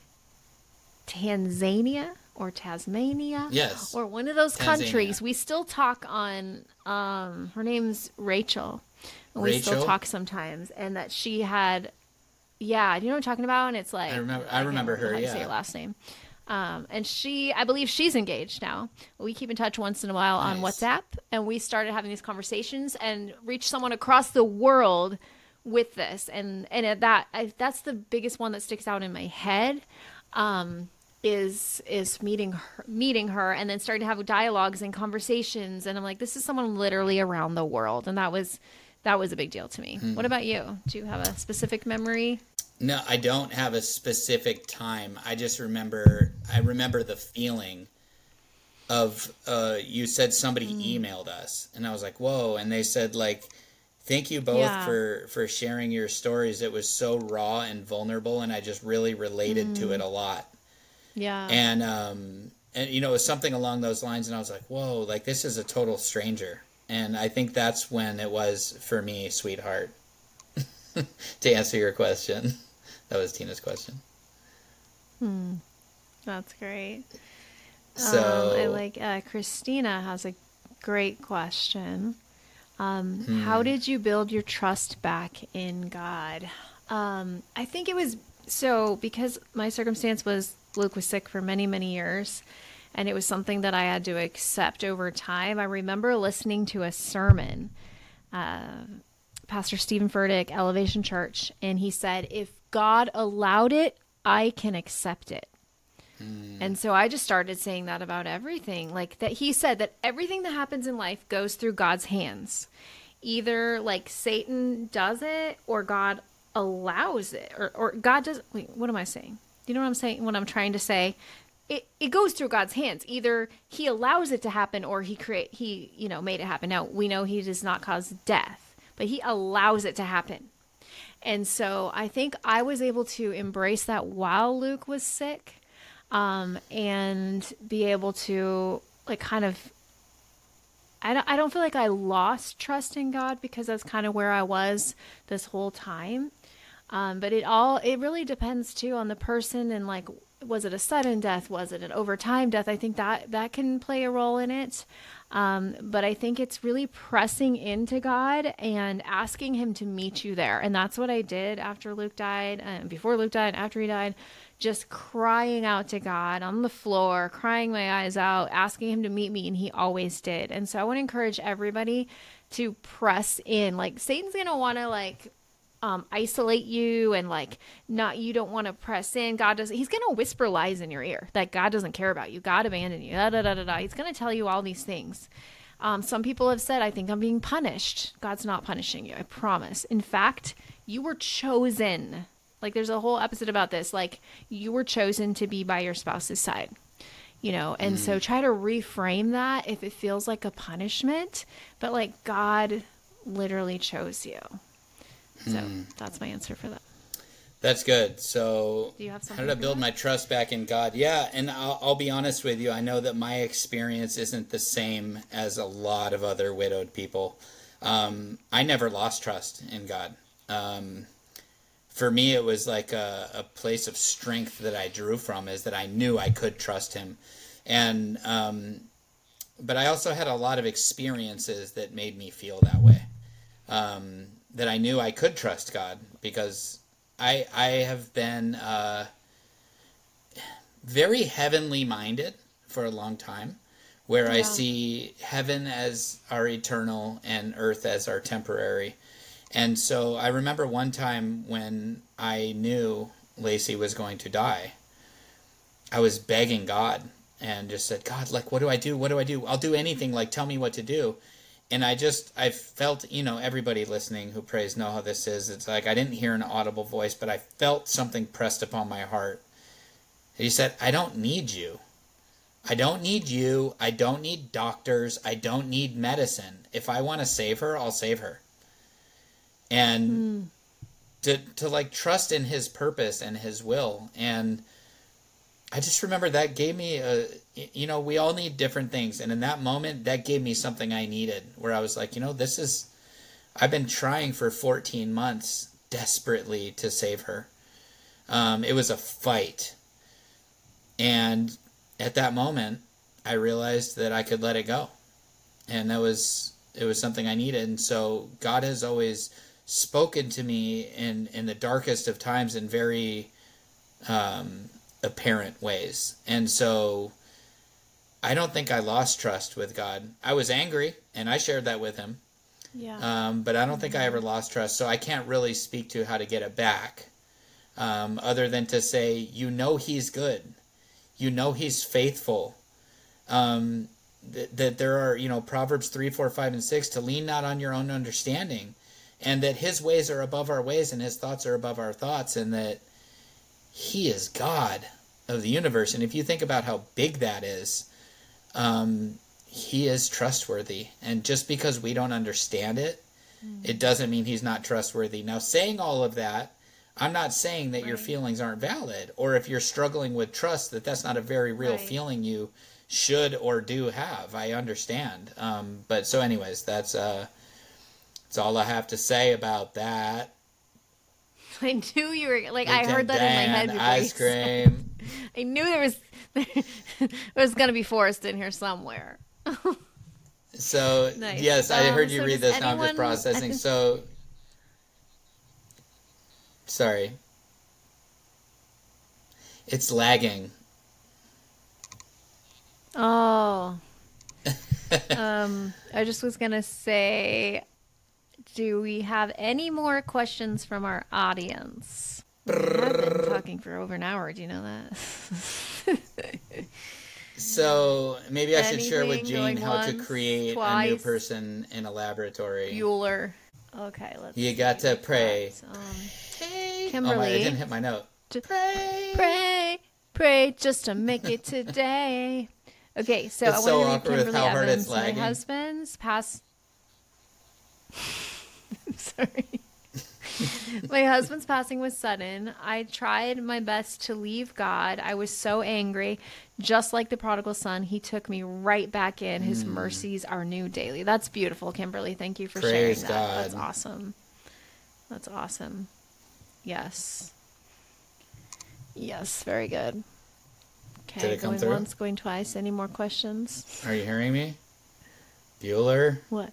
Tanzania, or Tasmania. Yes. Or one of those Tanzania. countries. We still talk on um her name's Rachel. And we Rachel? still talk sometimes. And that she had yeah, do you know what I'm talking about? And it's like I remember I, I remember her, yeah. say her last name. Um, and she, I believe she's engaged now. We keep in touch once in a while nice. on WhatsApp, and we started having these conversations and reached someone across the world with this. And and that I, that's the biggest one that sticks out in my head. Um, is is meeting her, meeting her and then starting to have dialogues and conversations and I'm like this is someone literally around the world and that was that was a big deal to me. Mm. What about you? Do you have a specific memory? No, I don't have a specific time. I just remember I remember the feeling of uh, you said somebody mm. emailed us and I was like, "Whoa." And they said like thank you both yeah. for for sharing your stories. It was so raw and vulnerable and I just really related mm. to it a lot. Yeah. And um, and you know, it was something along those lines, and I was like, whoa, like this is a total stranger. And I think that's when it was for me, sweetheart. to answer your question, that was Tina's question. Hmm. That's great. So um, I like uh, Christina has a great question. Um, hmm. How did you build your trust back in God? Um, I think it was so because my circumstance was Luke was sick for many, many years, and it was something that I had to accept over time. I remember listening to a sermon, uh, Pastor Steven Furtick, Elevation Church, and he said, If God allowed it, I can accept it. Mm. And so I just started saying that about everything. Like that he said that everything that happens in life goes through God's hands. Either like Satan does it or God allows it or, or God does wait, what am I saying? You know what I'm saying? What I'm trying to say? It, it goes through God's hands. Either he allows it to happen or he create he, you know, made it happen. Now we know he does not cause death, but he allows it to happen. And so I think I was able to embrace that while Luke was sick um, and be able to like kind of I don't, I don't feel like I lost trust in God because that's kind of where I was this whole time. Um, but it all it really depends too on the person and like was it a sudden death? Was it an overtime death? I think that that can play a role in it. Um, but i think it's really pressing into god and asking him to meet you there. And that's what i did after luke died and before luke died after he died just crying out to God on the floor, crying my eyes out, asking Him to meet me, and He always did. And so I want to encourage everybody to press in. Like Satan's gonna want to like um, isolate you and like not you don't want to press in. God doesn't. He's gonna whisper lies in your ear that God doesn't care about you. God abandoned you. Da da da da da. He's gonna tell you all these things. Um, some people have said, "I think I'm being punished." God's not punishing you. I promise. In fact, you were chosen like there's a whole episode about this. Like you were chosen to be by your spouse's side. You know, and mm. so try to reframe that if it feels like a punishment, but like God literally chose you. So mm. that's my answer for that. That's good. So, Do you have how did I build my trust back in God? Yeah, and I'll, I'll, be honest with you. I know that my experience isn't the same as a lot of other widowed people. Um, I never lost trust in God. Um, for me, it was like a, a, place of strength that I drew from, is that I knew I could trust him, and um, but I also had a lot of experiences that made me feel that way. Um, that I knew I could trust God because I I have been uh, very heavenly minded for a long time, where yeah. I see heaven as our eternal and earth as our temporary and so I remember one time when I knew Lacey was going to die, I was begging God and just said, God, like, what do I do? What do I do? I'll do anything. Like, tell me what to do. And I just, I felt, you know, everybody listening who prays know how this is. It's like I didn't hear an audible voice, but I felt something pressed upon my heart. And He said, I don't need you. I don't need you. I don't need doctors. I don't need medicine. If I want to save her, I'll save her and mm. to to like trust in his purpose and his will. And i just remember that gave me a you know we all need different things. And in that moment that gave me something i needed where i was like you know this is i've been trying for 14 months desperately to save her. Um, it was a fight. And at that moment i realized that i could let it go. And that was it was something i needed. And so god has always spoken to me in in the darkest of times in very um, apparent ways, and so I don't think I lost trust with God. I was angry, and I shared that with Him. Yeah. Um, but I don't think I ever lost trust, so I can't really speak to how to get it back, um, other than to say, you know, He's good, you know, He's faithful. Um, that, that there are, you know, Proverbs three, four, five, and six to lean not on your own understanding and that his ways are above our ways and his thoughts are above our thoughts and that he is god of the universe and if you think about how big that is um, he is trustworthy and just because we don't understand it mm. it doesn't mean he's not trustworthy now saying all of that I'm not saying that your feelings aren't valid, or if you're struggling with trust, that that's not a very real Right. feeling you should or do have. I understand. Um, but so, anyways, that's uh, that's all I have to say about that. I knew you were like I heard that in my head Dan, before. Ice cream. I knew there was there was gonna be forest in here somewhere. So Nice. yes, I heard you so read this. Now I'm just processing. So sorry, it's lagging. Oh. um, I just was gonna say, do we have any more questions from our audience? I've been talking for over an hour. Do you know that? So maybe I should share with Jane going how to once, create a new twice. person in a laboratory. Bueller. Okay, let's. You got to pray. Um, Oh my! I didn't hit my note. Pray. pray, pray, just to make it today. Okay, so It's I so want to read awkward with Kimberly how hard it's Evans. My lagging. husband's pass. Sorry. my husband's passing was sudden. I tried my best to leave God. I was so angry. Just like the prodigal son, he took me right back in. His hmm. mercies are new daily. That's beautiful, Kimberly. Thank you for. Praise sharing that. That's awesome. That's awesome. Yes. Yes, very good. Okay, Did it come going through? once, going twice. Any more questions? Are you hearing me? Bueller. What?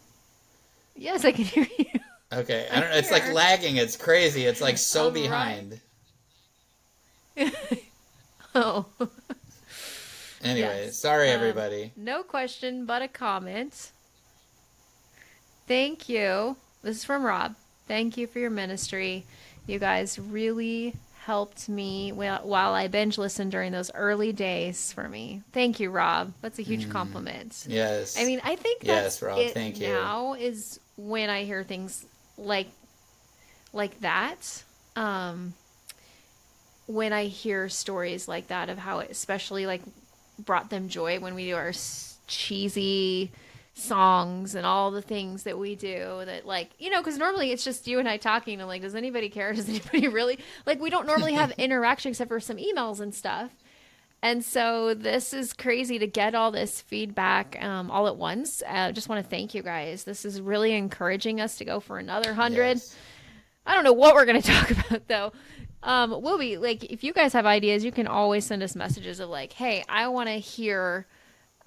Yes, I can hear you. Okay, I don't. It's like lagging. It's crazy. It's like so right. behind. Oh, Anyway, Yes. sorry Um, everybody. no question, but a comment. Thank you. This is from Rob. Thank you for your ministry. You guys really helped me while I binge listened during those early days for me. Thank you, Rob. That's a huge compliment. Yes. I mean, I think Yes, that's Rob, it thank you. now is when I hear things like like that. Um, when I hear stories like that of how it especially like brought them joy when we do our cheesy songs and all the things that we do that like you know because normally it's just you and i talking and like does anybody care does anybody really like we don't normally have interaction except for some emails and stuff and so this is crazy to get all this feedback um, all at once. I uh, just want to thank you guys. This is really encouraging us to go for another hundred. Yes. I don't know what we're going to talk about though. Um, we'll be like, if you guys have ideas, you can always send us messages of like, hey, I want to hear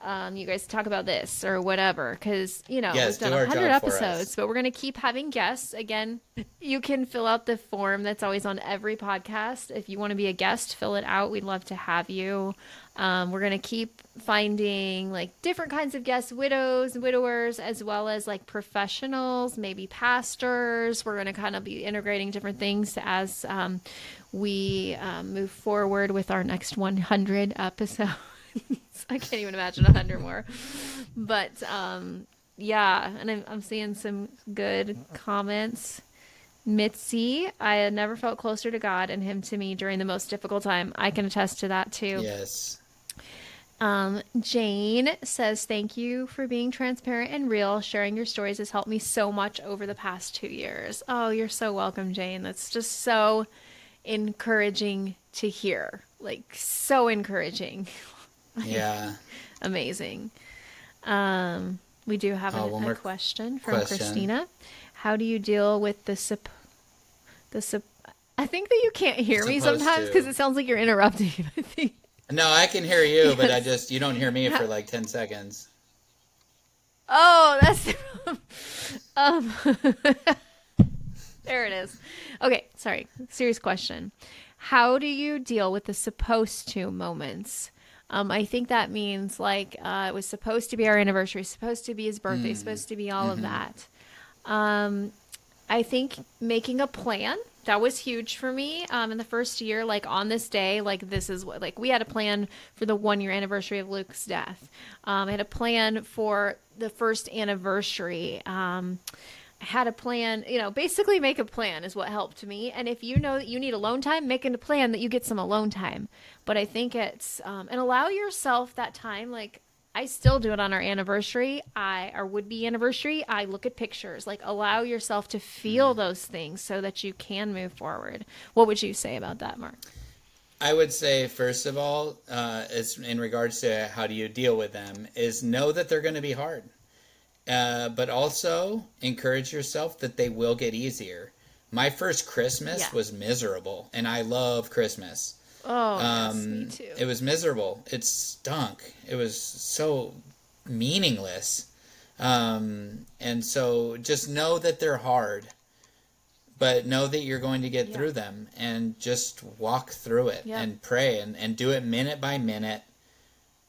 um, you guys talk about this or whatever. Because, you know, Yes, we've done our 100 job for us. episodes, but we're going to keep having guests. Again, you can fill out the form that's always on every podcast. If you want to be a guest, fill it out. We'd love to have you. Um, we're going to keep finding like different kinds of guests, widows, widowers, as well as like professionals, maybe pastors. We're going to kind of be integrating different things as um, we um, move forward with our next 100 episodes. I can't even imagine 100 more. But um, yeah, and I'm, I'm seeing some good comments. Mitzi, I had never felt closer to God and Him to me during the most difficult time. I can attest to that too. Yes. Um, Jane says, Thank you for being transparent and real. Sharing your stories has helped me so much over the past two years. Oh, you're so welcome, Jane. That's just so encouraging to hear. Like, so encouraging. Yeah. Amazing. Um, we do have Oh, an- a question from question. Christina. How do you deal with the sup- the sup- I think that you can't hear me sometimes because it sounds like you're interrupting. I think. No, I can hear you, but I just you don't hear me for like ten seconds. Oh, that's um. there it is. Okay, sorry. Serious question. How do you deal with the supposed to moments? Um, I think that means like uh, it was supposed to be our anniversary, supposed to be his birthday, supposed to be all of that. Um, I think making a plan that was huge for me um, in the first year. Like on this day, like this is what like we had a plan for the one year anniversary of Luke's death. Um, I had a plan for the first anniversary. Had a plan, you know, basically make a plan is what helped me. And if you know that you need alone time, make a plan that you get some alone time. But I think it's, um, and allow yourself that time. Like, I still do it on our anniversary. I our would be anniversary. I look at pictures. Like allow yourself to feel mm. those things so that you can move forward. What would you say about that, Mark? I would say first of all, uh, is in regards to how do you deal with them, is know that they're going to be hard, uh, but also encourage yourself that they will get easier. My first Christmas yeah. was miserable, and I love Christmas. Oh, um, yes, me too. It was miserable. It stunk. It was so meaningless. Um, and so just know that they're hard, but know that you're going to get yeah. through them and just walk through it yeah. and pray and, and do it minute by minute.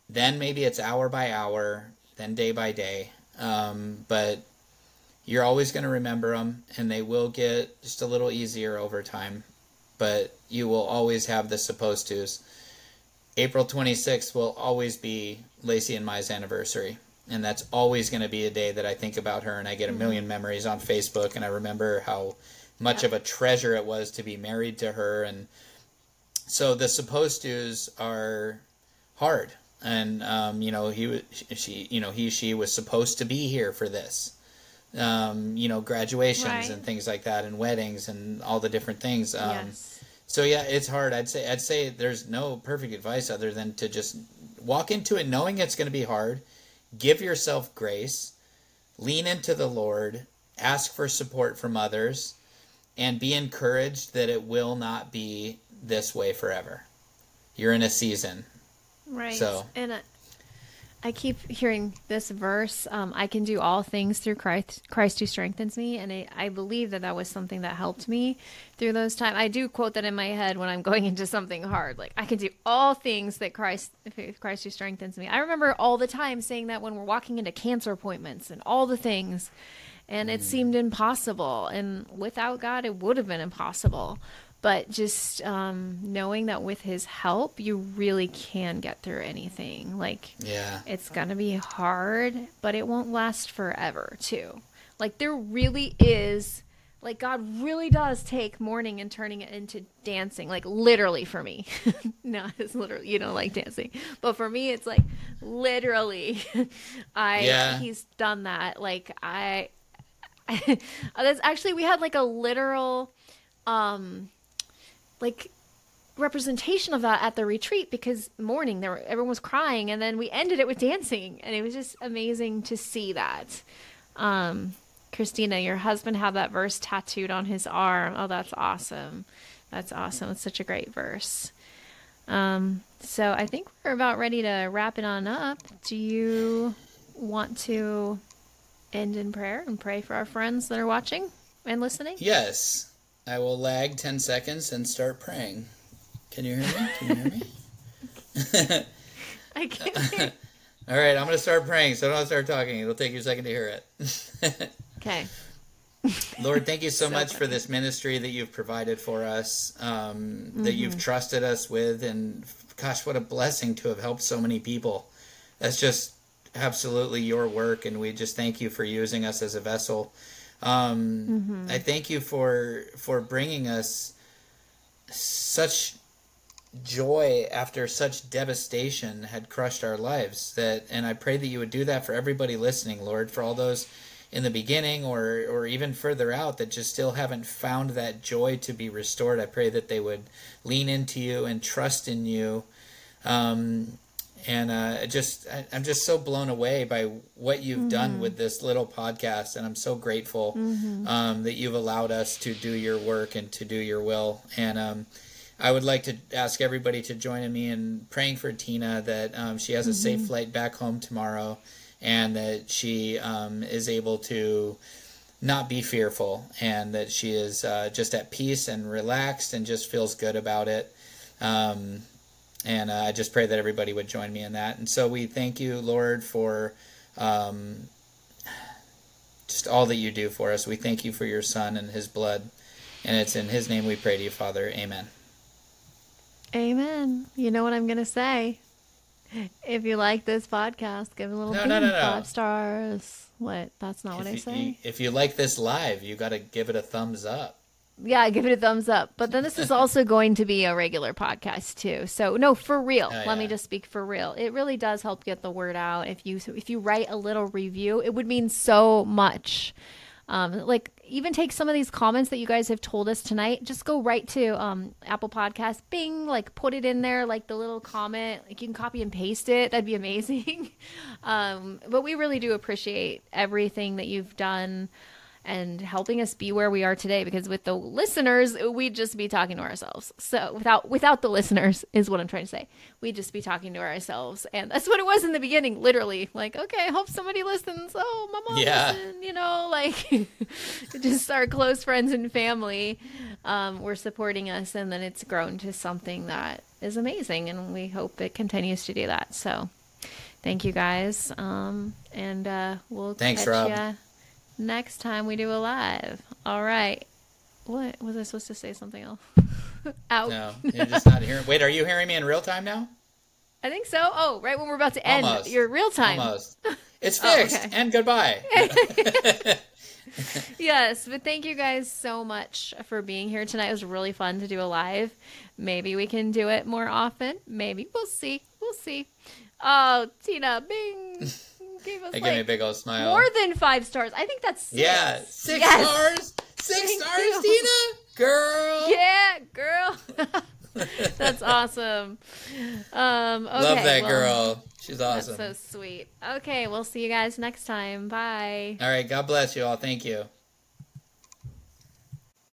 Then maybe it's hour by hour, then day by day. Um, but you're always going to remember them and they will get just a little easier over time but you will always have the supposed tos. April 26th will always be Lacey and Mai's anniversary. And that's always going to be a day that I think about her and I get a million mm-hmm. memories on Facebook and I remember how much yeah. of a treasure it was to be married to her. And so the supposed tos are hard. And, um, you know, he, she, you know, he, she was supposed to be here for this. Um, you know, graduations right. and things like that and weddings and all the different things. Um, yes so yeah, it's hard. I'd say I'd say there's no perfect advice other than to just walk into it knowing it's going to be hard. Give yourself grace. Lean into the Lord. Ask for support from others and be encouraged that it will not be this way forever. You're in a season. Right. So and I keep hearing this verse. Um, I can do all things through Christ, Christ who strengthens me, and I, I believe that that was something that helped me through those times. I do quote that in my head when I'm going into something hard. Like I can do all things that Christ, Christ who strengthens me. I remember all the time saying that when we're walking into cancer appointments and all the things, and it mm. seemed impossible. And without God, it would have been impossible but just um, knowing that with his help you really can get through anything. Like yeah. it's gonna be hard but it won't last forever too. Like there really is like god really does take mourning and turning it into dancing like literally for me. No it's literally you don't like dancing but for me it's like literally i yeah. he's done that. Like i that's actually we had like a literal um like representation of that at the retreat because morning there were, everyone was crying and then we ended it with dancing and it was just amazing to see that. Um, christina your husband had that verse tattooed on his arm. Oh that's awesome. That's awesome. It's such a great verse. Um, so i think we're about ready to wrap it on up. Do you want to end in prayer and pray for our friends that are watching and listening? Yes I will lag 10 seconds and start praying. Can you hear me? Can you hear me? I can't hear. All right, I'm going to start praying, so don't start talking. It'll take you a second to hear it. okay. Lord, thank you so, so much funny. for this ministry that you've provided for us, um, mm-hmm. that you've trusted us with, and gosh, what a blessing to have helped so many people. That's just absolutely your work, and we just thank you for using us as a vessel. Um, mm-hmm. I thank you for for bringing us such joy after such devastation had crushed our lives. That, and I pray that you would do that for everybody listening, Lord, for all those in the beginning or or even further out that just still haven't found that joy to be restored. I pray that they would lean into you and trust in you. Um, and uh, just I, am just so blown away by what you've mm-hmm. done with this little podcast, and I'm so grateful mm-hmm. um, that you've allowed us to do your work and to do your will. And um, I would like to ask everybody to join me in praying for Tina that um, she has a mm-hmm. safe flight back home tomorrow, and that she um, is able to not be fearful, and that she is uh, just at peace and relaxed and just feels good about it. And uh, I just pray that everybody would join me in that. And so we thank you, Lord, for um, just all that you do for us. We thank you for your Son and his blood. And it's in his name we pray to you, Father. Amen. Amen. You know what I'm going to say? If you like this podcast, give it a little no, no, no, no. five stars. What? That's not if what I say. You, if you like this live, you got to give it a thumbs up. Yeah, give it a thumbs up. But then this is also going to be a regular podcast too. So no, for real. Oh, Let yeah. me just speak for real. It really does help get the word out. If you if you write a little review, it would mean so much. Um, like even take some of these comments that you guys have told us tonight. Just go right to um, Apple Podcast, Bing, like put it in there, like the little comment. Like you can copy and paste it. That'd be amazing. um, but we really do appreciate everything that you've done and helping us be where we are today because with the listeners we'd just be talking to ourselves. So without without the listeners is what i'm trying to say. We'd just be talking to ourselves. And that's what it was in the beginning literally. Like okay i hope somebody listens. Oh my mom Yeah. listened, you know like just our close friends and family um, were supporting us. And then it's grown to something that is amazing. And we hope it continues to do that. So thank you guys. Um, and uh, we'll Thanks, catch Rob. ya next time we do a live. All right. What was I supposed to say? Something else? Out. No, you're just not hearing. Wait, are you hearing me in real time now? I think so. Oh, right when we're about to end Almost. your real time. Almost. It's Oh, fixed. okay. And goodbye. Yes, but thank you guys so much for being here tonight. It was really fun to do a live. Maybe we can do it more often. Maybe we'll see. We'll see. Oh, Tina, Bing, gave us They give me a big old smile. more than five stars. I think that's six. yeah, six Yes. stars. Six Thank stars, you. Tina. Girl. Yeah, girl. That's awesome. Um, okay, Love that well, girl. She's awesome. That's awesome. so sweet. Okay, we'll see you guys next time. Bye. All right. God bless you all. Thank you.